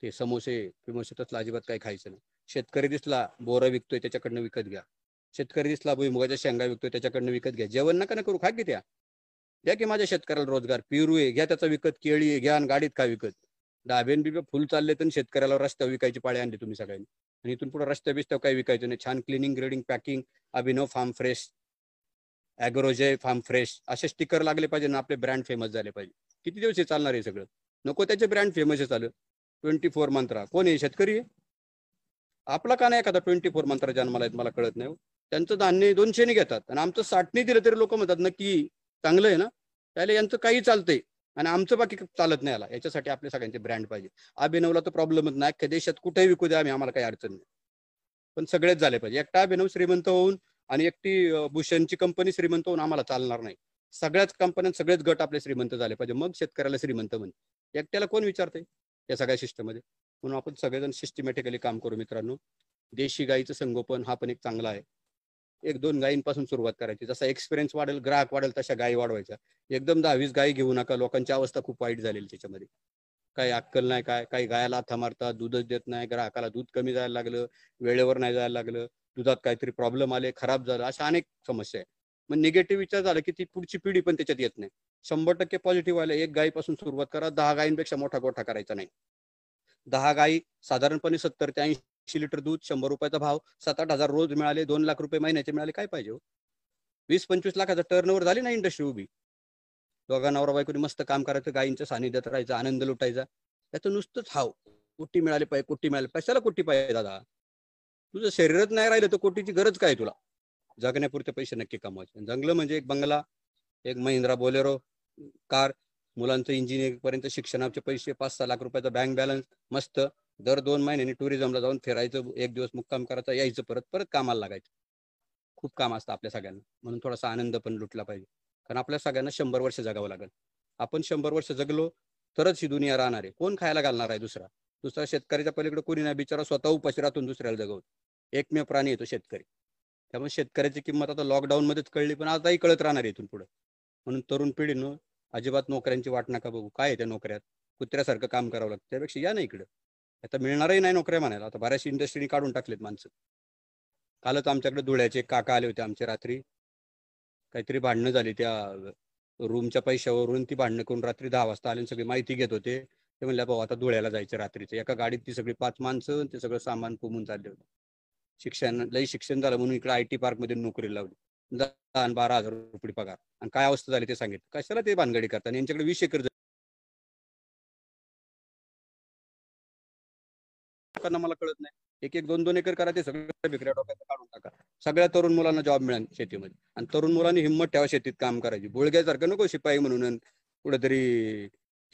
ते समोसे फिमोसे तसलं अजिबात काही खायचं नाही. शेतकरी दिसला बोरा विकतोय त्याच्याकडनं विकत घ्या. शेतकरी दिसला भुईमुगाच्या शेंगा विकतोय त्याच्याकडनं विकत घ्या. जेवण नका ना करू खा की त्या द्या की माझ्या शेतकऱ्याला रोजगार. पेरू आहे घ्या त्याचा विकत केळी आहे घ्या आणि गाडीत का विकत. डाबेन बिबे फुल चालले तर शेतकऱ्याला रस्त्यावर विकायची पाळी आणली तुम्ही सगळ्यांनी. आणि इथून पुढे रस्त्या बिस्त्यावर काही विकायचं नाही. छान cleaning grading packing Abhinav farm fresh Agrojay farm fresh असे स्टिकर लागले पाहिजे ना आपले ब्रँड फेमस झाले पाहिजे. किती दिवस हे चालणार आहे सगळं? नको त्याचे ब्रँड फेमस आहे चालू. Twenty four Mantra. कोण आहे? शेतकरी आहे? आपला का नाही एखादा ट्वेंटी फोर मंत्रा जन्माला आहेत मला कळत नाही हो. त्यांचं धान्य दोनशेने घेतात. आणि आमचं साठने दिलं तरी लोक म्हणतात नक्की चांगलं आहे ना? त्याला यांचं काही चालतंय. आणि आमचं बाकी चालत नाही आला याच्यासाठी आपल्या सगळ्यांचे ब्रँड पाहिजे अभिनवला तर प्रॉब्लेमच नाही. अख्ख्या देशात कुठेही विकू द्या आम्ही आम्हाला काही अडचण नाही. पण सगळेच झाले पाहिजे. एकटा अभिनव श्रीमंत होऊन आणि एकटी भूषणची कंपनी श्रीमंत होऊन आम्हाला चालणार नाही. सगळ्याच कंपन्यात सगळेच गट आपले श्रीमंत झाले पाहिजे. मग शेतकऱ्याला श्रीमंत म्हणजे एकट्याला कोण विचारते या सगळ्या सिस्टममध्ये म्हणून आपण सगळेजण सिस्टमॅटिकली काम करू मित्रांनो. देशी गाईचं संगोपन हा पण एक चांगला आहे. एक दोन गायींपासून सुरुवात करायची. जसा एक्सपिरियन्स वाढेल ग्राहक वाढेल तशा गायी वाढवायच्या. एकदम दहावीस गायी घेऊ नका लोकांची अवस्था खूप वाईट झालेली त्याच्यामध्ये. काही अक्कल नाही काय काही गायाला हाथा मारतात दूधच देत नाही ग्राहकाला दूध कमी जायला लागलं वेळेवर नाही जायला लागलं दुधात काहीतरी प्रॉब्लेम आले खराब झालं अशा अनेक समस्या आहे मग निगेटिव्ह विचार झाला की ती पुढची पिढी पण त्याच्यात येत नाही. शंभर टक्के पॉझिटिव्ह आले एक गायीपासून सुरुवात करा दहा गायींपेक्षा मोठा गोठा करायचा नाही. दहा गाई साधारणपणे सत्तर ते ऐंशी लिटर दूध शंभर रुपयाचा भाव सात आठ हजार रोज मिळाले दोन लाख रुपये महिन्याचे मिळाले काय पाहिजे हो? वीस पंचवीस लाखाचा टर्न झाली ना इंडस्ट्री उभी. दोघा नवरा बायकोनी मस्त काम करायचं गायींच्या सानिध्यात राहायचं आनंद लुटायचा. त्याचं नुसतंच हाव. कुट्टी मिळाली पाहिजे कुट्टी मिळाली कशाला कुट्टी पाहिजे दादा? तुझं शरीरच नाही राहिलं तर कोटीची गरज काय तुला? जगण्यापुरते पैसे नक्की कमवायचे. जंगलं म्हणजे एक बंगला एक महिंद्रा बोलेरो कार मुलांचं इंजिनिअरिंगपर्यंत शिक्षणाचे पैसे पाच सहा लाख रुपयाचा बँक बॅलन्स मस्त. दर दोन महिन्यांनी टुरिझमला जाऊन फिरायचं एक दिवस मुक्काम करायचा यायचं परत परत कामाला लागायचं. खूप काम असतं आपल्या सगळ्यांना. म्हणून थोडासा आनंद पण लुटला पाहिजे. कारण आपल्या सगळ्यांना शंभर वर्ष जगावं लागेल. आपण शंभर वर्ष जगलो तरच ही दुनिया राहणार आहे. कोण खायला घालणार आहे दुसरा? दुसरा शेतकऱ्याच्या पलीकडे कोणी नाही. बिचारा स्वतः उपाशी दुसऱ्याला जगवतो. एकमेव प्राणी येतो शेतकरी. त्यामुळे शेतकऱ्याची किंमत आता लॉकडाऊन मध्येच कळली पण आताही कळत राहणार इथून पुढे. म्हणून तरुण पिढीनं अजिबात नोकऱ्यांची वाट नका बघू. काय त्या नोकऱ्यात? कुत्र्यासारखं काम करावं लागतं. त्यापेक्षा या ना इकडं. आता मिळणारही नाही नोकऱ्या म्हणायला. आता बऱ्याच इंडस्ट्रीने काढून टाकलेत माणसं. कालच आमच्याकडे धुळ्याचे एक काका आले होते आमचे रात्री. काहीतरी भांडणं झाली त्या रूमच्या पैशावरून ती भांडणं करून रात्री दहा वाजता आले सगळी माहिती घेत होते. ते म्हणले भाऊ आता धुळ्याला जायचं रात्रीचं. एका गाडीत ती सगळी पाच माणसं ते सगळं सामान कोमून चालले होते. शिक्षण लई शिक्षण झालं म्हणून इकडे आय टी पार्कमध्ये नोकरी लावली. दहा आणि बारा हजार रुपये पगार. आणि काय अवस्था झाली ते सांगितलं. कशाला ते भानगडी करतात? आणि यांच्याकडे वीस एकर लोकांना मला कळत नाही. एक एक दोन दोन एकर करा ते सगळं विक्रिया डोक्यात काढून टाका. सगळ्या तरुण मुलांना जॉब मिळेल शेतीमध्ये. आणि तरुण मुलांनी हिंमत ठेवा शेतीत काम करायची. बुळग्यासारखं नको शिपाई म्हणून कुठेतरी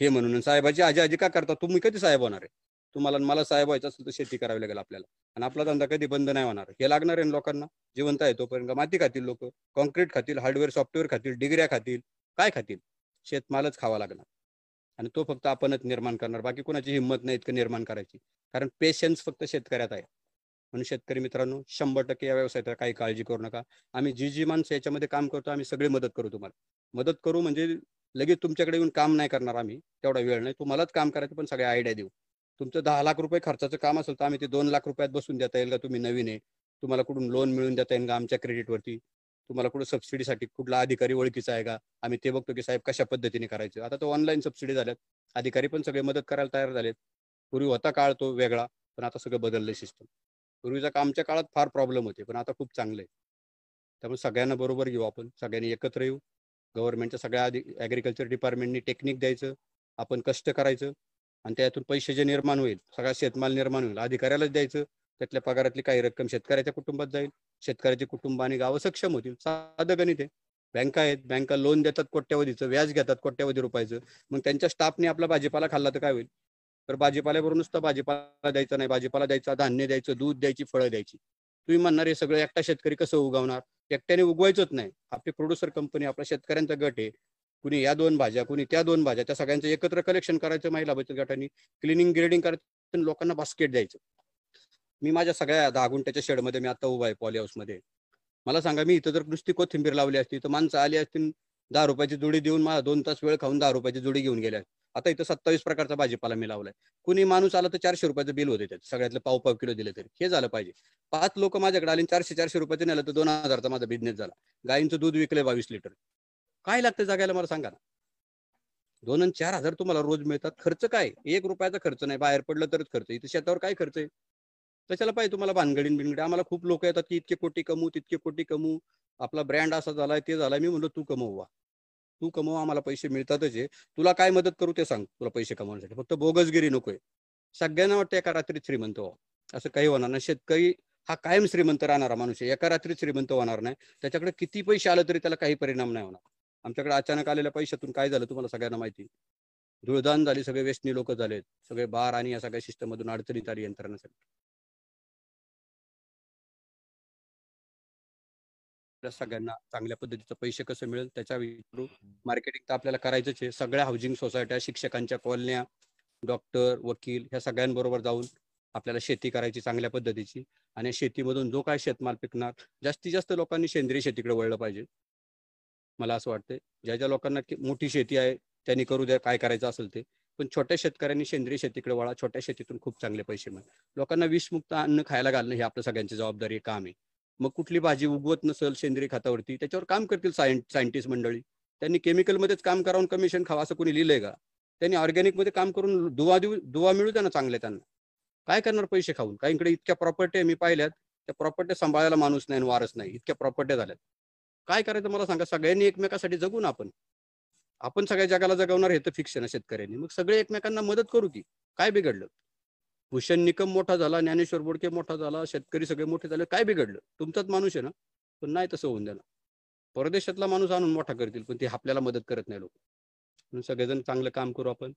हे म्हणून साहेबाची आजी आजी का करता? तुम्ही कधी साहेब होणार आहे? तुम्हाला मला साहेब व्हायचं असेल तर शेती करावी लागेल आपल्याला. आणि आपला धंदा कधी बंद नाही होणार. हे लागणार आहे लोकांना. जिवंत आहे तोपर्यंत. माती खातील लोक. कॉन्क्रीट खातील हार्डवेअर सॉफ्टवेअर खातील डिग्र्या खातील. काय खातील? शेतमालच खावा लागणार. आणि तो फक्त आपणच निर्माण करणार. बाकी कोणाची हिंमत नाही इतकं निर्माण करायची. कारण पेशन्स फक्त शेतकऱ्यात आहे. म्हणून शेतकरी मित्रांनो शंभर टक्के या व्यवसायात काही काळजी करू नका. आम्ही जी जी माणसं याच्यामध्ये काम करतो आम्ही सगळी मदत करू तुम्हाला. मदत करू म्हणजे लगेच तुमच्याकडे येऊन काम नाही करणार आम्ही. तेवढा वेळ नाही. तुम्हालाच काम करायचं पण सगळ्या आयडिया देऊ. तुमचं दहा लाख रुपये खर्चाचं काम असेल तर आम्ही ते दोन लाख रुपयात बसून देता येईल का? तुम्ही नवीन आहे. तुम्हाला कुठून लोन मिळून देता येईल का आमच्या क्रेडिटवरती तुम्हाला कुठं सबसिडीसाठी कुठला अधिकारी ओळखीचा आहे का? आम्ही ते बघतो की साहेब कशा पद्धतीने करायचं? आता तो ऑनलाईन सबसिडी झाल्यात. अधिकारी पण सगळे मदत करायला तयार झालेत. पूर्वी होता काळ तो वेगळा पण आता सगळं बदललं सिस्टम पूर्वीचा कामच्या काळात फार प्रॉब्लेम होते पण आता खूप चांगलं आहे. त्यामुळे सगळ्यांना बरोबर घेऊ आपण. सगळ्यांनी एकत्र येऊ. गव्हर्नमेंटच्या सगळ्या आधी ॲग्रिकल्चर डिपार्टमेंटनी टेक्निक द्यायचं. आपण कष्ट करायचं. आणि त्यातून पैसे जे निर्माण होईल सगळा शेतमाल निर्माण होईल अधिकाऱ्यालाच द्यायचं त्यातल्या पगारातली काही रक्कम शेतकऱ्याच्या कुटुंबात जाईल. शेतकऱ्याचे कुटुंब आणि गावं सक्षम होतील. साधं गणित आहे. बँका आहेत बँका लोन देतात कोट्यावधीचं व्याज घेतात कोट्यावधी रुपयाचं. मग त्यांच्या स्टाफने आपला भाजीपाला खाल्ला तर काय होईल? तर भाजीपाल्यावरून नुसतं भाजीपाला द्यायचा नाही. भाजीपाला द्यायचा धान्य द्यायचं दूध द्यायची फळं द्यायची. तुम्ही म्हणणार हे सगळं एकटा शेतकरी कसं उगवणार? एकट्याने उगवायचंच नाही. आपली प्रोड्युसर कंपनी आपला शेतकऱ्यांचा गट आहे. कुणी या दोन भाज्या कुणी त्या दोन भाज्या त्या सगळ्यांचं एकत्र कलेक्शन करायचं महिला बचत गटांनी. क्लिनिंग ग्रेडिंग करायचं लोकांना बास्केट द्यायचं. मी माझ्या सगळ्या दहा गुंठ्याच्या शेडमध्ये मी आता उभा आहे पॉली हाऊसमध्ये मला सांगा मी इथं जर नुसती कोथिंबीर लावली असती तर माणसं आली असती दहा रुपयाची जुडी देऊन मला दोन तास वेळ खाऊन दहा रुपयाची जुडी घेऊन गेल्या. आता इथं सत्तावीस प्रकारचा भाजीपाला मी लावलाय. कुणी माणूस आला तर चारशे रुपयाचं बिल होते त्यात. सगळ्यातलं पाव पाव किलो दिले तरी. हे झालं पाहिजे. पाच लोक माझ्याकडे आले चारशे चारशे रुपयाचे नेलं तर दोन हजारचा माझा बिझनेस झाला. गायींचं दूध विकलंय बावीस लिटर काय लागतं जगायला मला सांगा ना. दोन आणि चार हजार तुम्हाला रोज मिळतात. खर्च काय? एक रुपयाचा खर्च नाही. बाहेर पडलं तरच खर्च. इथे शेतावर काय खर्च आहे? कशाला पाहिजे तुम्हाला भानगडीन बिनगडी? आम्हाला खूप लोक येतात की इतके कोटी कमवू तितके कोटी कमवू. आपला ब्रँड असा झालाय ते झालाय. मी म्हणलो तू कमववा तू कमव आम्हाला पैसे मिळतातच आहे तुला काय मदत करू ते सांग. तुला पैसे कमवण्यासाठी. फक्त बोगसगिरी नकोय. सगळ्यांना वाटतं एका रात्रीत श्रीमंत व्हा. असं काही होणार नाही. शेतकरी हा कायम श्रीमंत राहणारा माणूस आहे. एका रात्रीत श्रीमंत होणार नाही. त्याच्याकडे किती पैसे आले तरी त्याला काही परिणाम नाही होणार. आमच्याकडे अचानक आलेल्या पैशातून काय झालं तुम्हाला सगळ्यांना माहिती? धुळदान झाली सगळे वेस्टनी लोक झालेत. सगळे बार आणि या सगळ्या सिस्टम मधून अडचणीत आली यंत्रणासाठी सगळ्यांना चांगल्या पद्धतीचं पैसे कसं मिळेल त्याच्या थ्रू मार्केटिंग तर आपल्याला करायचंच आहे. सगळ्या हाऊसिंग सोसायट्या शिक्षकांच्या कॉलन्या डॉक्टर वकील ह्या सगळ्यांबरोबर जाऊन आपल्याला शेती करायची चांगल्या पद्धतीची. आणि शेतीमधून जो काय शेतमाल पिकणार जास्तीत जास्त लोकांनी सेंद्रिय शेतीकडे वळलं पाहिजे. मला असं वाटतंय. ज्या ज्या लोकांना मोठी शेती आहे त्यांनी करू द्या काय करायचं असेल ते. पण छोट्या शेतकऱ्यांनी सेंद्रिय शेतीकडे वळा छोट्या शेतीतून खूप चांगले पैसे मिळतात लोकांना विषमुक्त अन्न खायला घालणं हे आपलं सगळ्यांची जबाबदारी काम आहे. मग कुठली भाजी उगवत नसेल सेंद्रिय खतावरती त्याच्यावर काम करतील सायंटिस्ट मंडळी. त्यांनी केमिकलमध्येच काम करावून कमिशन खावा असं कोणी लिहिलंय का? त्यांनी ऑर्गॅनिकमध्ये काम करून दुवा देऊ दुवा मिळू द्या ना चांगले त्यांना. काय करणार पैसे खाऊन? काहींकडे इतक्या प्रॉपर्टी मी पाहिल्यात त्या प्रॉपर्टी सांभाळायला माणूस नाही आणि वारस नाही. इतक्या प्रॉपर्टी झाल्यात. काय करायचं मला सांगा? सगळ्यांनी एकमेकासाठी जगू ना आपण. आपण सगळ्या जगाला जगवणार हे तर फिक्स आहे ना शेतकऱ्यांनी. मग सगळे एकमेकांना मदत करू की? काय बिघडलं? भूषण निकम मोठा झाला ज्ञानेश्वर बोडके मोठा झाला शेतकरी सगळे मोठे झाले. काय बिघडलं? तुमचाच माणूस आहे ना? पण नाही तसं होऊन देणार परदेशातला माणूस आणून मोठा करतील पण ते आपल्याला मदत करत नाही लोक. म्हणून सगळेजण चांगलं काम करू आपण.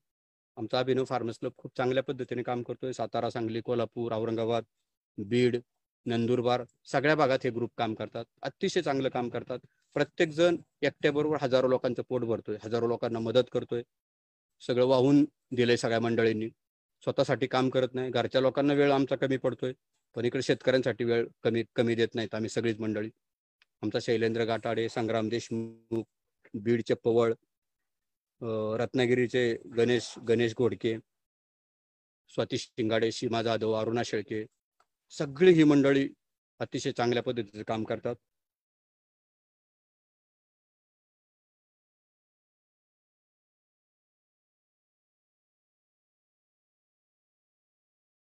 आमचा अभिनव फार्मस क्लब खूप चांगल्या पद्धतीने काम करतोय. सातारा सांगली कोल्हापूर औरंगाबाद बीड नंदुरबार सगळ्या भागात हे ग्रुप काम करतात. अतिशय चांगलं काम करतात. प्रत्येक जण एकट्याबरोबर हजारो लोकांचं पोट भरतोय. हजारो लोकांना मदत करतोय. सगळं वाहून दिलंय सगळ्या मंडळींनी. स्वतःसाठी काम करत नाही. घरच्या लोकांना वेळ आमचा कमी पडतोय. पण इकडे शेतकऱ्यांसाठी वेळ कमी कमी देत नाहीत आम्ही सगळीच मंडळी. आमचा शैलेंद्र गाठाडे संग्राम देशमुख बीडचे पवळ रत्नागिरीचे गणेश गणेश घोडके स्वाती शिंगाडे सीमा जाधव अरुणा शेळके सगळी ही मंडळी अतिशय चांगल्या पद्धतीचं काम करतात.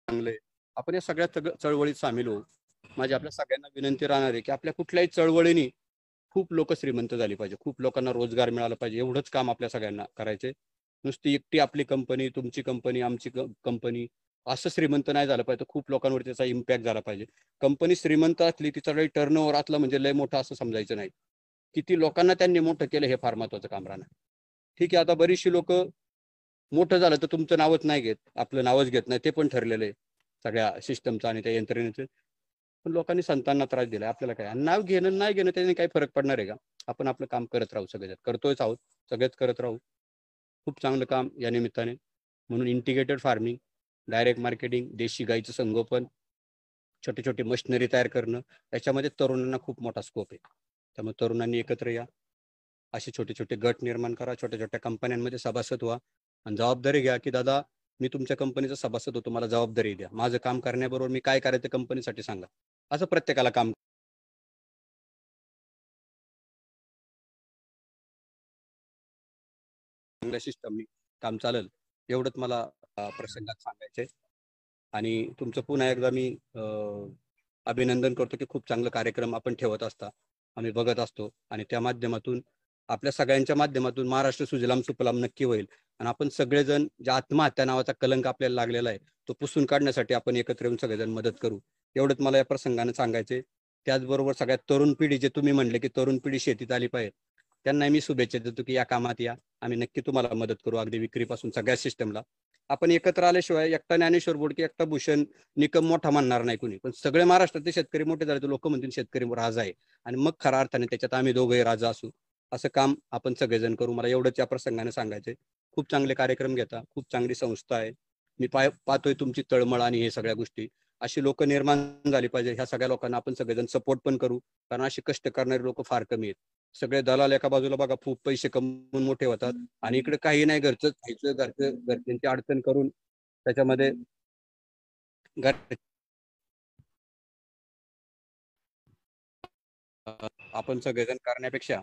चांगले. आपण या सगळ्या चळवळीत सामील होऊ. माझी आपल्या सगळ्यांना विनंती राहणार आहे की आपल्या कुठल्याही चळवळीने खूप लोक श्रीमंत झाली पाहिजे. खूप लोकांना रोजगार मिळाला पाहिजे. एवढंच काम आपल्या सगळ्यांना करायचे नुसती एकटी आपली कंपनी तुमची कंपनी आमची कंपनी असं श्रीमंत नाही झालं पाहिजे. खूप लोकांवर त्याचा इम्पॅक्ट झाला पाहिजे. कंपनी श्रीमंत असली तिचा काही टर्न ओव्हर असला म्हणजे लय मोठं असं समजायचं नाही. किती लोकांना त्यांनी मोठं केलं हे फार महत्वाचं काम राहणार. ठीक आहे आता बरीचशी लोक मोठं झालं तर तुमचं नावच नाही घेत. आपलं नावच घेत नाही. ते पण ठरलेलं आहे सगळ्या सिस्टमचं आणि त्या यंत्रणेचं. पण लोकांनी संतांना त्रास दिलाय. आपल्याला काय? नाव घेणं नाही घेणं त्याने काही फरक पडणार आहे का? आपण आपलं काम करत राहू सगळ्यात. करतोयच आहोत. सगळेच करत राहू. खूप चांगलं काम या निमित्ताने. म्हणून इंटिग्रेटेड फार्मिंग डायरेक्ट मार्केटिंग देशी गाईचं संगोपन छोटे छोटे मशिनरी तयार करणं याच्यामध्ये तरुणांना खूप मोठा स्कोप आहे. त्यामुळे तरुणांनी एकत्र या. असे छोटे छोटे गट निर्माण करा छोट्या छोट्या कंपन्यांमध्ये सभासद व्हा आणि जबाबदारी घ्या की दादा मी तुमच्या कंपनीचा सभासद होतो मला जबाबदारी द्या. माझं काम करण्याबरोबर मी काय करायचं कंपनीसाठी सांगा. असं प्रत्येकाला काम चांगल्या सिस्टमनी काम चालेल. एवढंच मला प्रसंगात सांगायचे. आणि तुमचं पुन्हा एकदा मी अभिनंदन करतो की खूप चांगलं कार्यक्रम आपण ठेवत असता आम्ही बघत असतो. आणि त्या माध्यमातून आपल्या सगळ्यांच्या माध्यमातून महाराष्ट्र सुजलाम सुफलाम नक्की होईल. आणि आपण सगळेजण ज्या आत्महत्या नावाचा कलंक आपल्याला लागलेला आहे तो पुसून काढण्यासाठी आपण एकत्र येऊन सगळेजण मदत करू. एवढंच मला या प्रसंगाने सांगायचे त्याचबरोबर सगळ्यात तरुण पिढी जे तुम्ही म्हणले की तरुण पिढी शेतीत आली पाहिजे त्यांना मी शुभेच्छा देतो की या कामात या. आम्ही नक्की तुम्हाला मदत करू. अगदी विक्रीपासून सगळ्या सिस्टमला आपण एकत्र आल्याशिवाय एकटा ज्ञानेश्वर बोडके एकटा भूषण निकम मोठा म्हणणार नाही कुणी. पण सगळे महाराष्ट्रातले शेतकरी मोठे झाले लोक म्हणतील शेतकरी राजा आहे. आणि मग खऱ्या अर्थाने त्याच्यात आम्ही दोघंही राजा असू. असं काम आपण सगळेजण करू. मला एवढंच या प्रसंगाने सांगायचंय. खूप चांगले कार्यक्रम घेता. खूप चांगली संस्था आहे. मी पाय पाहतोय तुमची तळमळ आणि हे सगळ्या गोष्टी. अशी लोक निर्माण झाली पाहिजे. ह्या सगळ्या लोकांना आपण सगळेजण सपोर्ट पण करू. कारण अशी कष्ट करणारे लोक फार कमी आहेत. सगळे दलाल एका बाजूला बघा खूप पैसे कमवून मोठे होतात आणि इकडे काही नाही घरचं खायचं घरचं घरच्यांची अडचण करून त्याच्यामध्ये घर आपण सगळेजण करण्यापेक्षा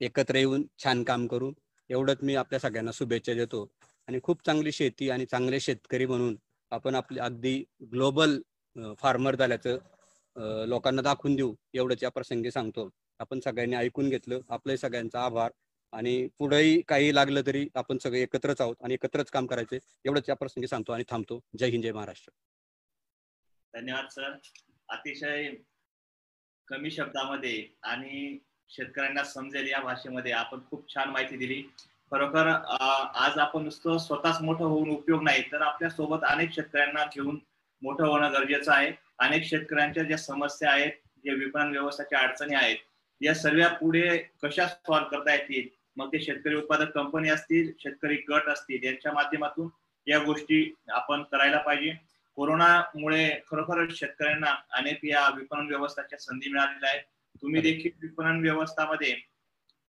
एकत्र येऊन छान काम करू. एवढंच मी आपल्या सगळ्यांना शुभेच्छा देतो. आणि खूप चांगली शेती आणि चांगले शेतकरी म्हणून आपण आपले अगदी ग्लोबल फार्मर झाल्याचं लोकांना दाखवून देऊ एवढंच या प्रसंगी सांगतो. आपण सगळ्यांनी ऐकून घेतलं. आपले सगळ्यांचा आभार. आणि पुढेही काही लागलं तरी आपण सगळे एकत्रच आहोत आणि एकत्रच काम करायचे एवढंच या प्रसंगी सांगतो आणि थांबतो. जय हिंद जय महाराष्ट्र. धन्यवाद सर. अतिशय कमी शब्दामध्ये आणि शेतकऱ्यांना समजेल या भाषेमध्ये आपण खूप छान माहिती दिली. खरोखर आज आपण नुसतं स्वतःच मोठं होऊन उपयोग नाही तर आपल्यासोबत अनेक शेतकऱ्यांना घेऊन मोठं होणं गरजेचं आहे. अनेक शेतकऱ्यांच्या ज्या समस्या आहेत जे विपणन व्यवस्थेच्या अडचणी आहेत या सर्व पुढे कशा सॉल्व्ह करता येतील? मग ते शेतकरी उत्पादक कंपनी असतील शेतकरी गट असतील यांच्या माध्यमातून या गोष्टी आपण करायला पाहिजे. कोरोनामुळे खरोखर शेतकऱ्यांना अनेक या विपणन व्यवस्थाच्या संधी मिळालेल्या आहेत. तुम्ही देखील विपणन व्यवस्थामध्ये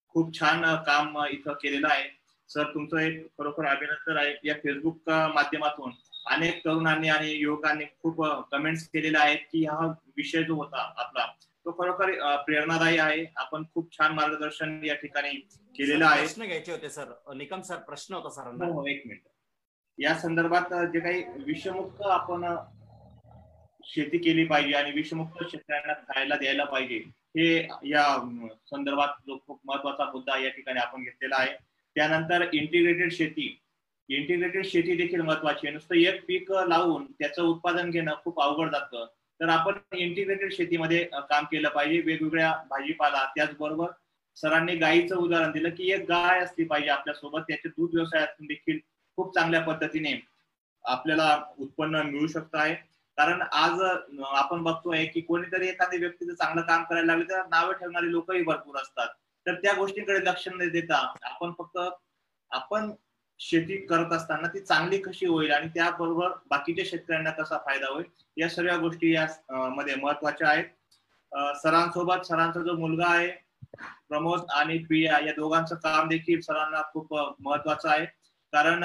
खूप छान काम इथं केलेलं आहे. सर तुमचं एक खरोखर अभिनंदन आहे. या फेसबुक माध्यमातून अनेक तरुणांनी आणि युवकांनी खूप कमेंट्स केलेल्या आहेत की हा विषय जो होता आपला तो खरोखर प्रेरणादायी आहे. आपण खूप छान मार्गदर्शन या ठिकाणी केलेलं आहे. प्रश्न घ्यायचे होते सर. निकम सर प्रश्न होता सरांना. हो हो, एक मिनिट. या संदर्भात जे काही विषमुक्त आपण शेती केली पाहिजे आणि विषमुक्त शेतकऱ्यांना खायला द्यायला पाहिजे हे या संदर्भात जो खूप महत्त्वाचा मुद्दा या ठिकाणी आपण घेतलेला आहे. त्यानंतर इंटिग्रेटेड शेती. इंटिग्रेटेड शेती देखील महत्वाची आहे. नुसतं एक पीक लावून त्याचं उत्पादन घेणं खूप अवघड जातं. तर आपण इंटिग्रेटेड शेतीमध्ये काम केलं पाहिजे. वेगवेगळ्या भाजीपाला त्याचबरोबर सरांनी गायीचं उदाहरण दिलं की एक गाय असली पाहिजे आपल्यासोबत त्याच्या दूध व्यवसायातून देखील खूप चांगल्या पद्धतीने आपल्याला उत्पन्न मिळू शकत आहे. कारण आज आपण बघतोय की कोणीतरी एखाद्या व्यक्तीचं चांगलं काम करायला लागले तर नावे ठेवणारे लोकही भरपूर असतात. तर त्या गोष्टीकडे लक्ष न देता आपण फक्त आपण शेती करत असताना ती चांगली कशी होईल आणि त्याबरोबर बाकीच्या शेतकऱ्यांना कसा फायदा होईल या सर्व गोष्टी या मध्ये महत्त्वाच्या आहेत. सरांसोबत सरांचा जो मुलगा आहे प्रमोद आणि प्रिया या दोघांचं काम देखील सरांना खूप महत्वाचं आहे. कारण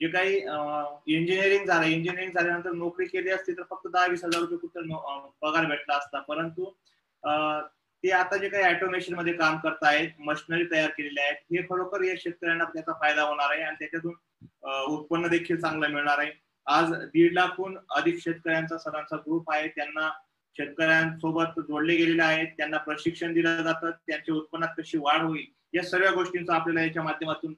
जे काही इंजिनिअरिंग झालं इंजिनिअरिंग झाल्यानंतर नोकरी केली असती तर फक्त दहा वीस हजार रुपये कुठं पगार भेटला असता. परंतु ते आता जे काही ऑटोमेशनमध्ये काम करतायत मशिनरी तयार केलेल्या आहेत हे खरोखर या शेतकऱ्यांना त्याचा फायदा होणार आहे आणि त्याच्यातून उत्पन्न देखील चांगलं मिळणार आहे. आज दीड लाखहून अधिक शेतकऱ्यांचा सरांचा ग्रुप आहे. त्यांना शेतकऱ्यांसोबत जोडले गेलेले आहेत. त्यांना प्रशिक्षण दिलं जातं. त्यांच्या उत्पन्नात कशी वाढ होईल या सर्व गोष्टींचा आपल्याला याच्या माध्यमातून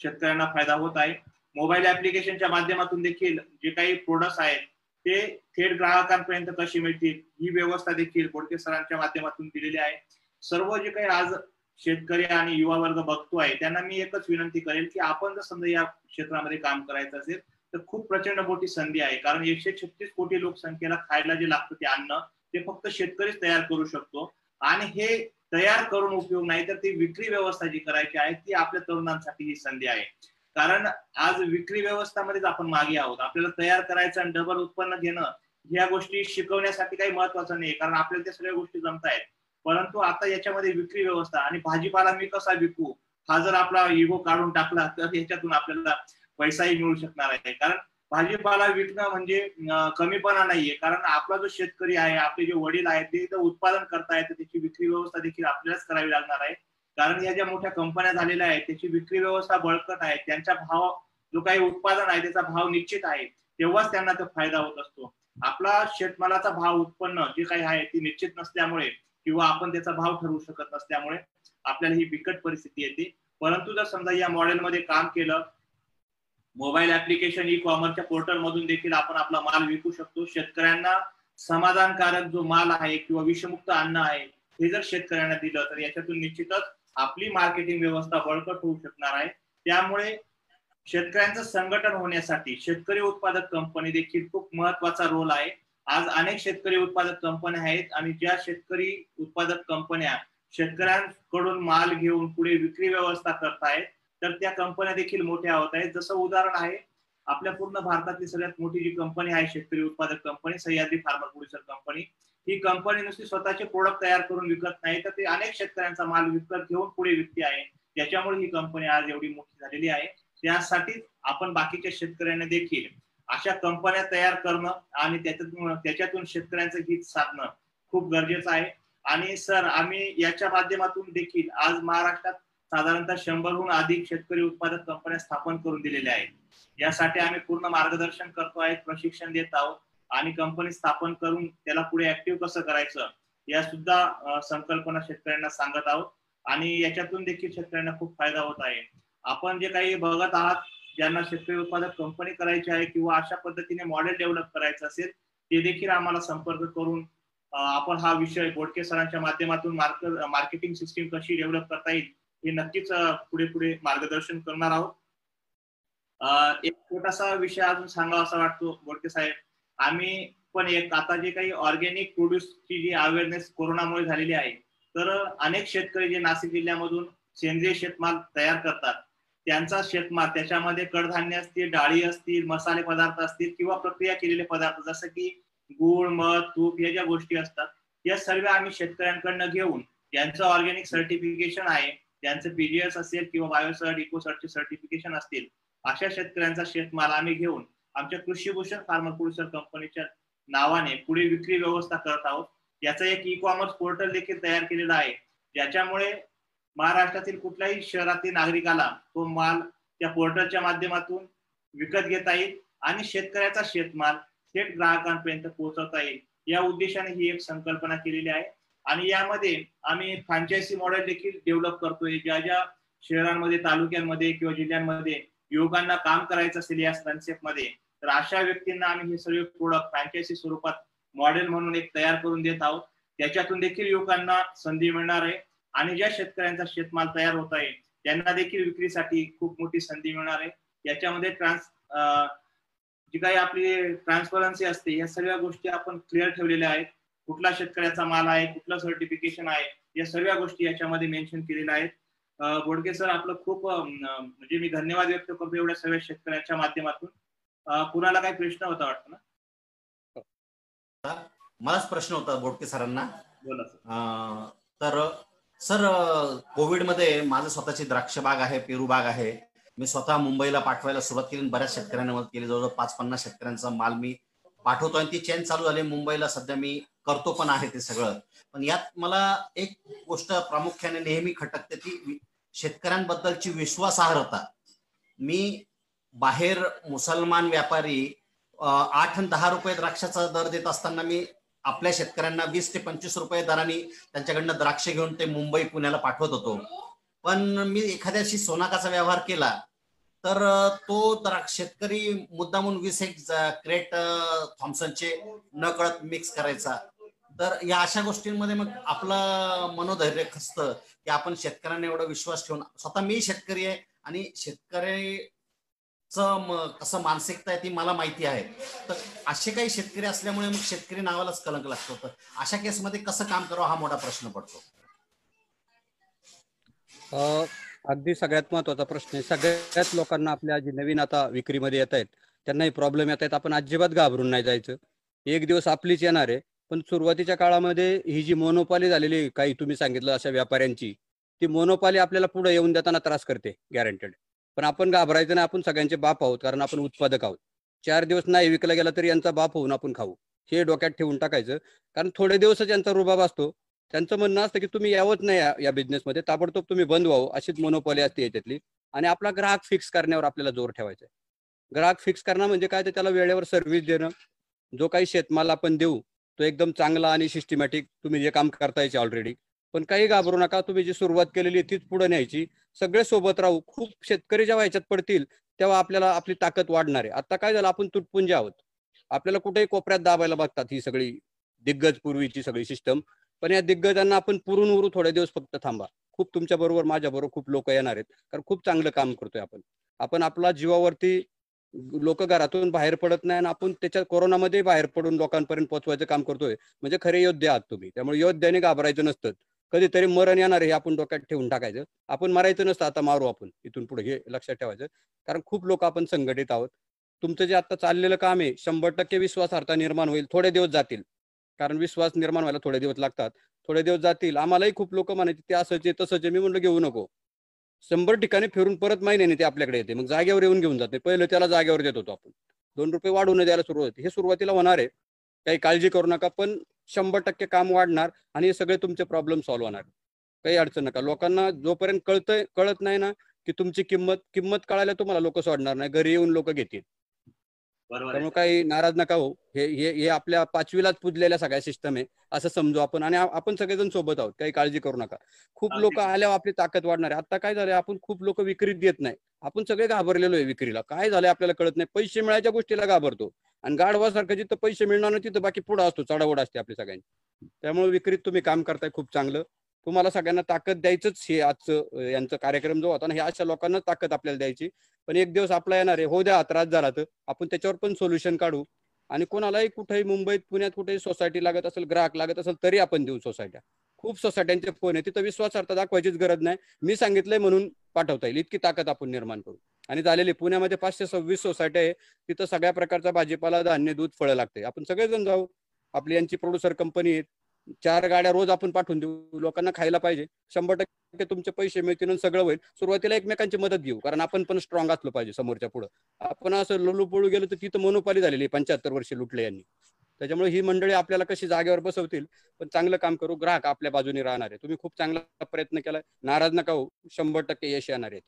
शेतकऱ्यांना फायदा होत आहे. मोबाईल ऍप्लिकेशनच्या माध्यमातून देखील जे काही प्रोडक्ट्स आहेत ते थेट ग्राहकांपर्यंत कशी मिळतील ही व्यवस्था देखील बोडके सरांच्या माध्यमातून दिलेली आहे. सर्व जे काही आज शेतकरी आणि युवा वर्ग बघतो आहे त्यांना मी एकच विनंती करेल की आपण जर समजा या क्षेत्रामध्ये काम करायचं असेल तर खूप प्रचंड मोठी संधी आहे. कारण एकशे छत्तीस कोटी लोकसंख्येला खायला जे लागतं ते अन्न ते फक्त शेतकरीच तयार करू शकतो. आणि हे तयार करून उपयोग नाही तर ती विक्री व्यवस्था जी करायची आहे ती आपल्या तरुणांसाठी ही संधी आहे. कारण आज विक्री व्यवस्थामध्येच आपण मागे आहोत. आपल्याला तयार करायचं आणि डबल उत्पन्न घेणं ह्या गोष्टी शिकवण्यासाठी काही महत्वाचं नाही कारण आपल्याला त्या सगळ्या गोष्टी जमतायत. परंतु आता याच्यामध्ये विक्री व्यवस्था आणि भाजीपाला मी कसा विकू हा जर आपला इगो काढून टाकला तर याच्यातून आपल्याला पैसाही मिळू शकणार आहे. कारण भाजीपाला विकणं म्हणजे कमीपणा नाहीये. कारण आपला जो शेतकरी आहे आपले जे वडील आहेत ते इथं उत्पादन करतायत तर त्याची विक्री व्यवस्था देखील आपल्यालाच करावी लागणार आहे. कारण या ज्या मोठ्या कंपन्या झालेल्या आहेत त्याची विक्री व्यवस्था बळकट आहे त्यांचा भाव जो काही उत्पादन आहे त्याचा भाव निश्चित आहे तेव्हाच त्यांना तो फायदा होत असतो. आपला शेतमालाचा भाव उत्पन्न जे काही आहे ती निश्चित नसल्यामुळे किंवा आपण त्याचा भाव ठरवू शकत नसल्यामुळे आपल्याला ही बिकट परिस्थिती येते. परंतु जर समजा या मॉडेलमध्ये काम केलं मोबाईल ऍप्लिकेशन ई कॉमर्सच्या पोर्टल मधून देखील आपण आपला माल विकू शकतो. शेतकऱ्यांना समाधानकारक जो माल आहे किंवा विषमुक्त अन्न आहे हे जर शेतकऱ्यांना दिलं तर याच्यातून निश्चितच आपली मार्केटिंग व्यवस्था बळकट होऊ शकणार आहे. त्यामुळे शेतकऱ्यांचं संघटन होण्यासाठी शेतकरी उत्पादक कंपनी देखील खूप महत्त्वाचा रोल आहे. आज अनेक शेतकरी उत्पादक कंपन्या आहेत आणि ज्या शेतकरी उत्पादक कंपन्या शेतकऱ्यांकडून माल घेऊन पुढे विक्री व्यवस्था करतायत तर त्या कंपन्या देखील मोठ्या होत आहेत. जसं उदाहरण आहे आपल्या पूर्ण भारतातली सगळ्यात मोठी जी कंपनी आहे शेतकरी उत्पादक company Sahyadri farmer producer company ही कंपनी नुसती स्वतःचे प्रोडक्ट तयार करून विकत नाही तर ते अनेक शेतकऱ्यांचा माल विकत घेऊन पुढे विकते आहे. त्याच्यामुळे ही कंपनी आज एवढी मोठी झालेली आहे. त्यासाठी आपण बाकीच्या शेतकऱ्यांना देखील अशा कंपन्या तयार करणं आणि त्याच्यातून त्याच्यातून शेतकऱ्यांचं हित साधणं खूप गरजेचं आहे. आणि सर आम्ही याच्या माध्यमातून देखील आज महाराष्ट्रात साधारणतः शंभरहून अधिक शेतकरी उत्पादक कंपन्या स्थापन करून दिलेल्या आहेत. यासाठी आम्ही पूर्ण मार्गदर्शन करतो आहे प्रशिक्षण देत आहोत आणि कंपनी स्थापन करून त्याला पुढे ऍक्टिव्ह कसं करायचं या सुद्धा संकल्पना शेतकऱ्यांना सांगत आहोत. आणि याच्यातून देखील शेतकऱ्यांना खूप फायदा होत आहे. आपण जे काही बघत आहात ज्यांना शेतकरी उत्पादक कंपनी करायची आहे किंवा अशा पद्धतीने मॉडेल डेव्हलप करायचं असेल ते देखील आम्हाला संपर्क करून आपण हा विषय बोडके सरांच्या माध्यमातून मार्केटिंग सिस्टीम कशी डेव्हलप करता येईल हे नक्कीच पुढे पुढे मार्गदर्शन करणार आहोत. एक छोटासा विषय अजून सांगावा असा वाटतो बोडके साहेब. आम्ही पण एक आता जे काही ऑर्गॅनिक प्रोड्यूसची जी अवेअरनेस कोरोनामुळे झालेली आहे तर अनेक शेतकरी जे नाशिक जिल्ह्यामधून सेंद्रिय शेतमाल तयार करतात त्यांचा शेतमाल त्याच्यामध्ये कडधान्य असतील डाळी असतील मसाले पदार्थ असतील किंवा प्रक्रिया केलेले पदार्थ जसं की गुळ मध तूप या ज्या गोष्टी असतात या सर्व आम्ही शेतकऱ्यांकडनं घेऊन यांचं ऑर्गॅनिक सर्टिफिकेशन आहे. त्यांचे पीडीएस असेल किंवा बायोसर्ट इकोसर्टचे सर्टिफिकेशन असतील अशा शेतकऱ्यांचा शेतमाल आम्ही घेऊन आमच्या कृषीभूषण फार्मर प्रोड्युसर कंपनीच्या नावाने पुढे विक्री व्यवस्था करत आहोत. याचा एक ई कॉमर्स पोर्टल देखील तयार केलेला आहे. ज्याच्यामुळे महाराष्ट्रातील कुठल्याही शहरातील नागरिकाला तो माल त्या पोर्टलच्या माध्यमातून विकत घेता येईल आणि शेतकऱ्याचा शेतमाल थेट ग्राहकांपर्यंत पोहोचवता येईल. या उद्देशाने ही एक संकल्पना केलेली आहे. आणि यामध्ये आम्ही फ्रँचायसी मॉडेल देखील डेव्हलप करतोय. ज्या ज्या शहरांमध्ये तालुक्यांमध्ये किंवा जिल्ह्यांमध्ये युवकांना काम करायचं असेल या मध्ये तर अशा व्यक्तींना आम्ही हे सर्व प्रोडक्ट फ्रँचायसी स्वरूपात मॉडेल म्हणून एक तयार करून देत आहोत. त्याच्यातून देखील युवकांना संधी मिळणार आहे आणि ज्या शेतकऱ्यांचा शेतमाल तयार होत आहे त्यांना देखील विक्रीसाठी खूप मोठी संधी मिळणार आहे. याच्यामध्ये ट्रान्स जी काही आपली ट्रान्सपरन्सी असते या सगळ्या गोष्टी आपण क्लिअर ठेवलेल्या आहेत. कुठला शेतकऱ्याचा माल आहे कुठलं सर्टिफिकेशन आहे या सर्व गोष्टी याच्यामध्ये मेन्शन केलेल्या आहेत. बोडके सर आपलं खूप म्हणजे मी धन्यवाद व्यक्त करतो एवढ्या सगळ्या शेतकऱ्यांच्या माध्यमातून. कुणाला काही प्रश्न होता वाटतं ना? मलाच प्रश्न होता बोडके सरांना. बोला सर तर सर कोविडमध्ये माझं स्वतःची द्राक्ष बाग आहे पेरू बाग आहे. मी स्वतः मुंबईला पाठवायला सुरुवात केली बऱ्याच शेतकऱ्यांना मदत केली. जवळजवळ पाच पन्नास शेतकऱ्यांचा माल मी पाठवतो आणि ती चेन चालू झाली. मुंबईला सध्या मी करतो पण आहे ते सगळं. पण यात मला एक गोष्ट प्रामुख्याने नेहमी खटकते ती शेतकऱ्यांबद्दलची विश्वासार्हता. मी बाहेर मुसलमान व्यापारी आठ आणि दहा रुपये द्राक्षाचा दर देत असताना मी आपल्या शेतकऱ्यांना वीस ते पंचवीस रुपये दराने त्यांच्याकडनं द्राक्ष घेऊन ते मुंबई पुण्याला पाठवत होतो. पण मी एखाद्याशी सोनाकाचा व्यवहार केला तर तो द्राक्ष शेतकरी मुद्दामून वीस एक क्रेट थॉम्सनचे न कळत मिक्स करायचा. तर या अशा गोष्टींमध्ये मग आपलं मनोधैर्य खचतं की आपण शेतकऱ्यांना एवढा विश्वास ठेवून स्वतः मी शेतकरी आहे आणि शेतकऱ्याचं कसं मानसिकता आहे ती मला माहिती आहे. तर असे काही शेतकरी असल्यामुळे मग शेतकरी नावालाच कलंक लागतो. तर अशा केसमध्ये कसं काम करावं हा मोठा प्रश्न पडतो. अगदी सगळ्यात महत्त्वाचा प्रश्न आहे. सगळ्याच लोकांना आपल्या जे नवीन आता विक्रीमध्ये येत आहेत त्यांनाही प्रॉब्लेम येत आहेत. आपण अजिबात घाबरून नाही जायचं. एक दिवस आपलीच येणार आहे. पण सुरुवातीच्या काळामध्ये ही जी मोनोपाली झालेली आहे, काही तुम्ही सांगितलं अशा व्यापाऱ्यांची ती मोनोपाली आपल्याला पुढे येऊन देताना त्रास करते गॅरंटेड पण आपण घाबरायचं नाही आपण सगळ्यांचे बाप आहोत कारण आपण उत्पादक आहोत. चार दिवस नाही विकला गेला तरी यांचा बाप होऊन आपण खाऊ. हे डोक्यात ठेवून टाकायचं. कारण थोडे दिवसच यांचा रुबाब असतो. त्यांचं म्हणणं असतं की तुम्ही यावंच नाही या- या बिझनेसमध्ये ताबडतोब तुम्ही बंद व्हावं अशीच मोनोपॉली असते याच्यातली. आणि आपला ग्राहक फिक्स करण्यावर आपल्याला जोर ठेवायचा आहे. ग्राहक फिक्स करणं म्हणजे काय? तर त्याला वेळेवर सर्व्हिस देणं. जो काही शेतमाल आपण देऊ तो एकदम चांगला आणि सिस्टमॅटिक तुम्ही जे काम करतायचे ऑलरेडी पण काही घाबरू नका तुम्ही जी सुरुवात केलेली आहे तीच पुढे न्यायची. सगळे सोबत राहू. खूप शेतकरी जेव्हा ह्याच्यात पडतील तेव्हा आपल्याला आपली ताकद वाढणार आहे. आता काय झालं आपण तुटपुंजे आहोत. आपल्याला कुठेही कोपऱ्यात दाबायला बघतात ही सगळी दिग्गज पूर्वीची सगळी सिस्टम पण या दिग्गजांना आपण पुरून उरू थोडे दिवस फक्त थांबा. खूप तुमच्या बरोबर माझ्या बरोबर खूप लोक येणार आहेत. कारण खूप चांगलं काम करतोय आपण. आपण आपला जीवावरती लोक घरातून बाहेर पडत नाही आणि आपण त्याच्या कोरोनामध्ये बाहेर पडून लोकांपर्यंत पोहोचवायचं काम करतोय. म्हणजे खरे योद्धे आहात तुम्ही. त्यामुळे योद्ध्याने घाबरायचं नसतं. कधीतरी मरण येणार हे आपण डोक्यात ठेवून टाकायचं. आपण मरायचं नसतं आता मारू आपण. इथून पुढे हे लक्षात ठेवायचं. कारण खूप लोक आपण संघटित आहोत. तुमचं जे आता चाललेलं काम आहे शंभर टक्के विश्वासार्हता निर्माण होईल. थोडे दिवस जातील. कारण विश्वास निर्माण व्हायला थोडे दिवस लागतात. थोडे दिवस जातील. आम्हालाही खूप लोक म्हणायचे ते असंच आहे तसंच आहे. मी म्हणलं घेऊ नको. शंभर ठिकाणी फिरून परत महिन्याने ते आपल्याकडे येते. मग जागेवर येऊन घेऊन जाते. पहिलं त्याला जागेवर देत होतो आपण. दोन रुपये वाढवून द्यायला सुरुवात होते. हे सुरुवातीला होणार आहे. काही काळजी करू नका पण शंभर टक्के काम वाढणार आणि हे सगळे तुमचे प्रॉब्लेम सॉल्व्ह होणार. काही अडचण नका. लोकांना जोपर्यंत कळतंय कळत नाही ना की तुमची किंमत किंमत कळायला तुम्हाला लोक सोडणार नाही. घरी येऊन लोक घेतील. त्यामुळे काही नाराज नका हो हे हे हे आपल्या पाचवीलाच पुजलेल्या सगळ्या सिस्टम आहे. असं समजू आपण. आणि आपण सगळेजण सोबत आहोत. काही काळजी करू नका. खूप. लोक आल्यावर आपली ताकद वाढणार आहे. आता काय झालंय? आपण खूप लोक विक्रीत देत नाही. आपण सगळे घाबरलेलो आहे विक्रीला. काय झालंय आपल्याला कळत नाही. पैसे मिळायच्या गोष्टीला घाबरतो. आणि गाढवासारखं जिथं पैसे मिळणार नाही तिथं बाकी पुढं असतो. चढावड असते आपली सगळ्यांची. त्यामुळे विक्रीत तुम्ही काम करताय खूप चांगलं. तुम्हाला सगळ्यांना ताकद द्यायचंच हे आजचं यांचं कार्यक्रम जो होता ना हे अशा लोकांना ताकद आपल्याला द्यायची. पण एक दिवस आपला येणार आहे. हो द्या त्रास झाला तर. आपण त्याच्यावर पण सोल्युशन काढू. आणि कोणालाही कुठेही मुंबईत पुण्यात कुठेही सोसायटी लागत असेल ग्राहक लागत असेल तरी आपण देऊ सोसायट्या खूप सोसायट्यांचे फोन आहे तिथं विश्वासार्हता दाखवायचीच गरज नाही. मी सांगितलंय म्हणून पाठवता येईल. इतकी ताकद आपण निर्माण करू. आणि झालेली पुण्यामध्ये पाचशे सव्वीस सोसायट्या आहे. तिथं सगळ्या प्रकारचा भाजीपाला धान्य दूध फळं लागते आपण सगळेजण जाऊ. आपली यांची प्रोड्युसर कंपनी आहे चार गाड्या रोज आपण पाठवून देऊ. लोकांना खायला पाहिजे. शंभर टक्के तुमचे पैसे मिळतील आणि सगळं होईल. सुरुवातीला एकमेकांची मदत घेऊ. कारण आपण पण स्ट्रॉंग असलो पाहिजे समोरच्या पुढे. आपण असं लोलू पळू गेलो तर तिथं मनोपाली झालेली पंच्याहत्तर वर्षे लुटले यांनी. त्याच्यामुळे ही मंडळी आपल्याला कशी जागेवर बसवतील पण चांगलं काम करू. ग्राहक आपल्या बाजूने राहणार आहे. तुम्ही खूप चांगला प्रयत्न केला नाराज नका हो शंभर टक्के यश येणार आहे.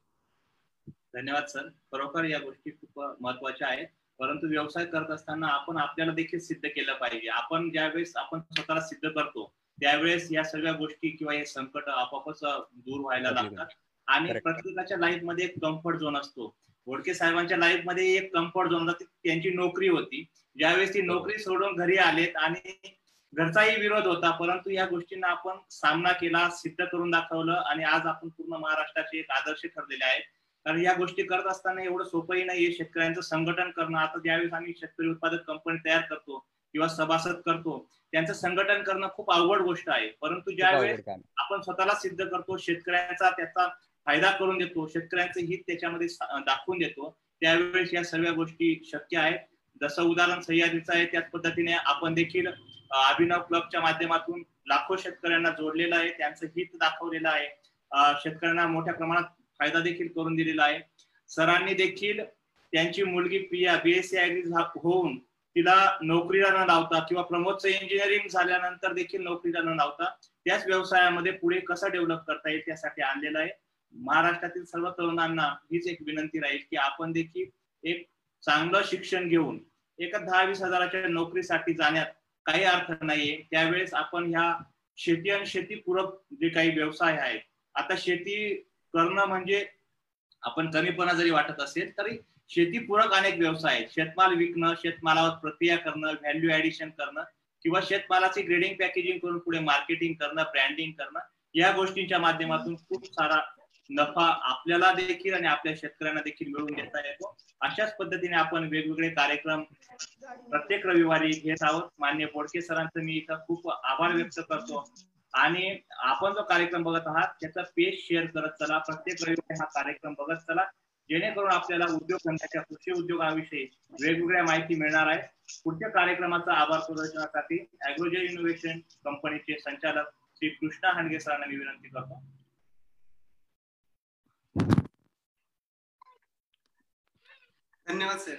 धन्यवाद सर. खरोखर या गोष्टी खूप महत्त्वाच्या आहेत. परंतु व्यवसाय करत असताना आपण आपल्याला देखील सिद्ध केलं पाहिजे. आपण ज्यावेळेस आपण स्वतःला सिद्ध करतो त्यावेळेस या सगळ्या गोष्टी किंवा हे संकट आपोआपच दूर व्हायला लागतात. आणि. प्रत्येकाच्या लाईफमध्ये एक कम्फर्ट झोन असतो. घोडके साहेबांच्या लाईफमध्ये एक कम्फर्ट झोन होता त्यांची नोकरी होती. ज्यावेळेस ती नोकरी सोडून घरी आलेत आणि घरचाही विरोध होता परंतु या गोष्टींना आपण सामना केला सिद्ध करून दाखवलं आणि आज आपण पूर्ण महाराष्ट्राचे एक आदर्श ठरलेले आहेत. कारण या गोष्टी करत असताना एवढं सोपंही नाहीये. शेतकऱ्यांचं संघटन करणं. आता ज्यावेळेस आम्ही शेतकरी उत्पादक कंपनी तयार करतो किंवा सभासद करतो त्यांचं संघटन करणं खूप अवघड गोष्ट आहे. परंतु ज्यावेळेस आपण स्वतःला सिद्ध करतो शेतकऱ्यांचा त्याचा फायदा करून देतो शेतकऱ्यांचं हित त्याच्यामध्ये दाखवून देतो त्यावेळेस या सर्व गोष्टी शक्य आहेत. जसं उदाहरण सह्याद्रीचं आहे त्याच पद्धतीने आपण देखील अभिनव क्लबच्या माध्यमातून लाखो शेतकऱ्यांना जोडलेलं आहे त्यांचं हित दाखवलेलं आहे. शेतकऱ्यांना मोठ्या प्रमाणात फायदा देखील करून दिलेला आहे. सरांनी देखील त्यांची मुलगी पिया बीएससी ऍग्री होऊन तिला नोकरीला न लावता किंवा प्रमोदचं इंजिनिअरिंग झाल्यानंतर देखील नोकरीला न लावता त्याच व्यवसायामध्ये पुढे कसं डेव्हलप करता येईल त्यासाठी आणलेलं आहे. महाराष्ट्रातील सर्व तरुणांना हीच एक विनंती राहील की आपण देखील एक चांगलं शिक्षण घेऊन एका दहा वीस हजाराच्या नोकरीसाठी जाण्यात काही अर्थ नाहीये. त्यावेळेस आपण ह्या शेती आणि शेतीपूरक जे काही व्यवसाय आहेत आता शेती करणं म्हणजे आपण कमीपणा जरी वाटत असेल तरी शेतीपूरक अनेक व्यवसाय आहेत. शेतमाल विकणं शेतमालावर प्रक्रिया करणं व्हॅल्यू ऍडिशन करणं किंवा शेतमालाचे ग्रेडिंग पॅकेजिंग करून पुढे मार्केटिंग करणं ब्रँडिंग करणं या गोष्टींच्या माध्यमातून खूप सारा नफा आपल्याला देखील आणि आपल्या शेतकऱ्यांना देखील मिळवून घेता येतो. अशाच पद्धतीने आपण वेगवेगळे कार्यक्रम प्रत्येक रविवारी घेत आहोत. मान्य बोडके सरांचं मी इथं खूप आभार व्यक्त करतो. आणि आपण जो कार्यक्रम बघत आहात त्याचा पेज शेअर करत चला. प्रत्येक रविवारी हा कार्यक्रम बघत चला. जेणेकरून आपल्याला उद्योग धंद्याच्या कृषी उद्योगाविषयी वेगवेगळ्या माहिती मिळणार आहे. पुढच्या कार्यक्रमाचा आभार प्रदर्शनासाठी अॅग्रोजे इनोव्हेशन कंपनीचे संचालक श्री कृष्णा हांडगे सरांना मी विनंती करतो. धन्यवाद सर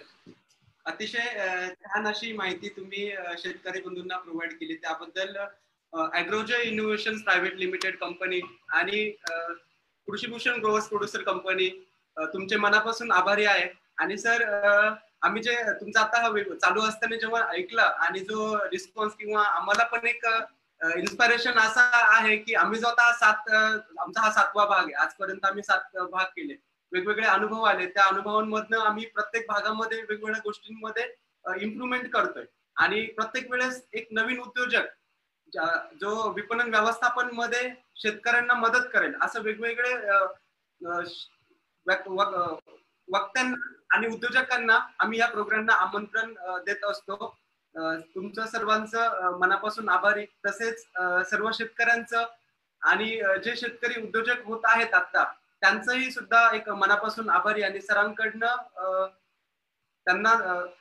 अतिशय छान अशी माहिती तुम्ही शेतकरी बंधूंना प्रोव्हाइड केली. त्याबद्दल Agrojo innovation private limited company आणि कृषीभूषण ग्रोवर्स प्रोड्युसर कंपनी तुमचे मनापासून आभारी आहे. आणि सर आम्ही जे तुमचा आता हा चालू असताना जेव्हा ऐकलं आणि जो रिस्पॉन्स किंवा आम्हाला पण एक इन्स्पिरेशन असा आहे की आम्ही जो आता सात आमचा हा सातवा भाग आहे. आजपर्यंत आम्ही सात भाग केले. वेगवेगळे अनुभव आले. त्या अनुभवांमधनं आम्ही प्रत्येक भागामध्ये वेगवेगळ्या गोष्टींमध्ये इम्प्रुव्हमेंट करतोय. आणि प्रत्येक वेळेस एक नवीन उद्योजक जो विपणन व्यवस्थापनमध्ये शेतकऱ्यांना मदत करेल असं वेगवेगळे वक्त्यांना आणि उद्योजकांना आम्ही या प्रोग्रामला आमंत्रण देत असतो. तुमचं सर्वांचं मनापासून आभारी. तसेच सर्व शेतकऱ्यांचं आणि जे शेतकरी उद्योजक होत आहेत आता त्यांचंही सुद्धा एक मनापासून आभारी. आणि सरांकडनं त्यांना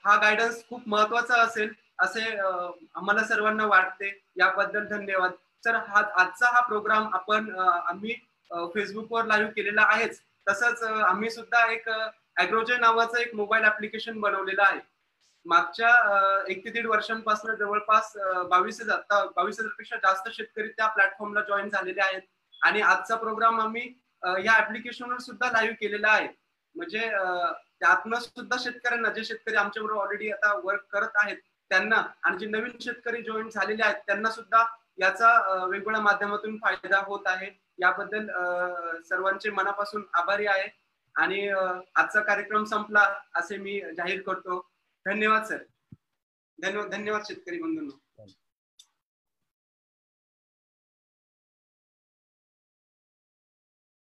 हा गायडन्स खूप महत्त्वाचा असेल. असे आम्हाला सर्वांना वाटते. याबद्दल धन्यवाद. सर हा आजचा हा प्रोग्राम आपण आम्ही फेसबुकवर लाईव्ह केलेला आहेच. तसंच आम्ही सुद्धा एक अॅग्रोजे नावाचं एक मोबाईल ऍप्लिकेशन बनवलेलं आहे. मागच्या एक ते दीड वर्षांपासून जवळपास बावीस हजार बावीस हजारपेक्षा जास्त शेतकरी त्या प्लॅटफॉर्मला जॉईन झालेले आहेत. आणि आजचा प्रोग्राम आम्ही या ऍप्लिकेशनवर सुद्धा लाईव्ह केलेला आहे. म्हणजे त्यातनं सुद्धा शेतकऱ्यांना जे शेतकरी आमच्याबरोबर ऑलरेडी आता वर्क करत आहेत त्यांना आणि जे नवीन शेतकरी जॉईन झालेले आहेत त्यांना सुद्धा याचा वेगवेगळ्या माध्यमातून फायदा होत आहे. याबद्दल सर्वांचे मनापासून आभारी आहे. आणि आजचा कार्यक्रम संपला असे मी जाहीर करतो. धन्यवाद सर. धन्यवाद धन्यवाद शेतकरी बंधूंना.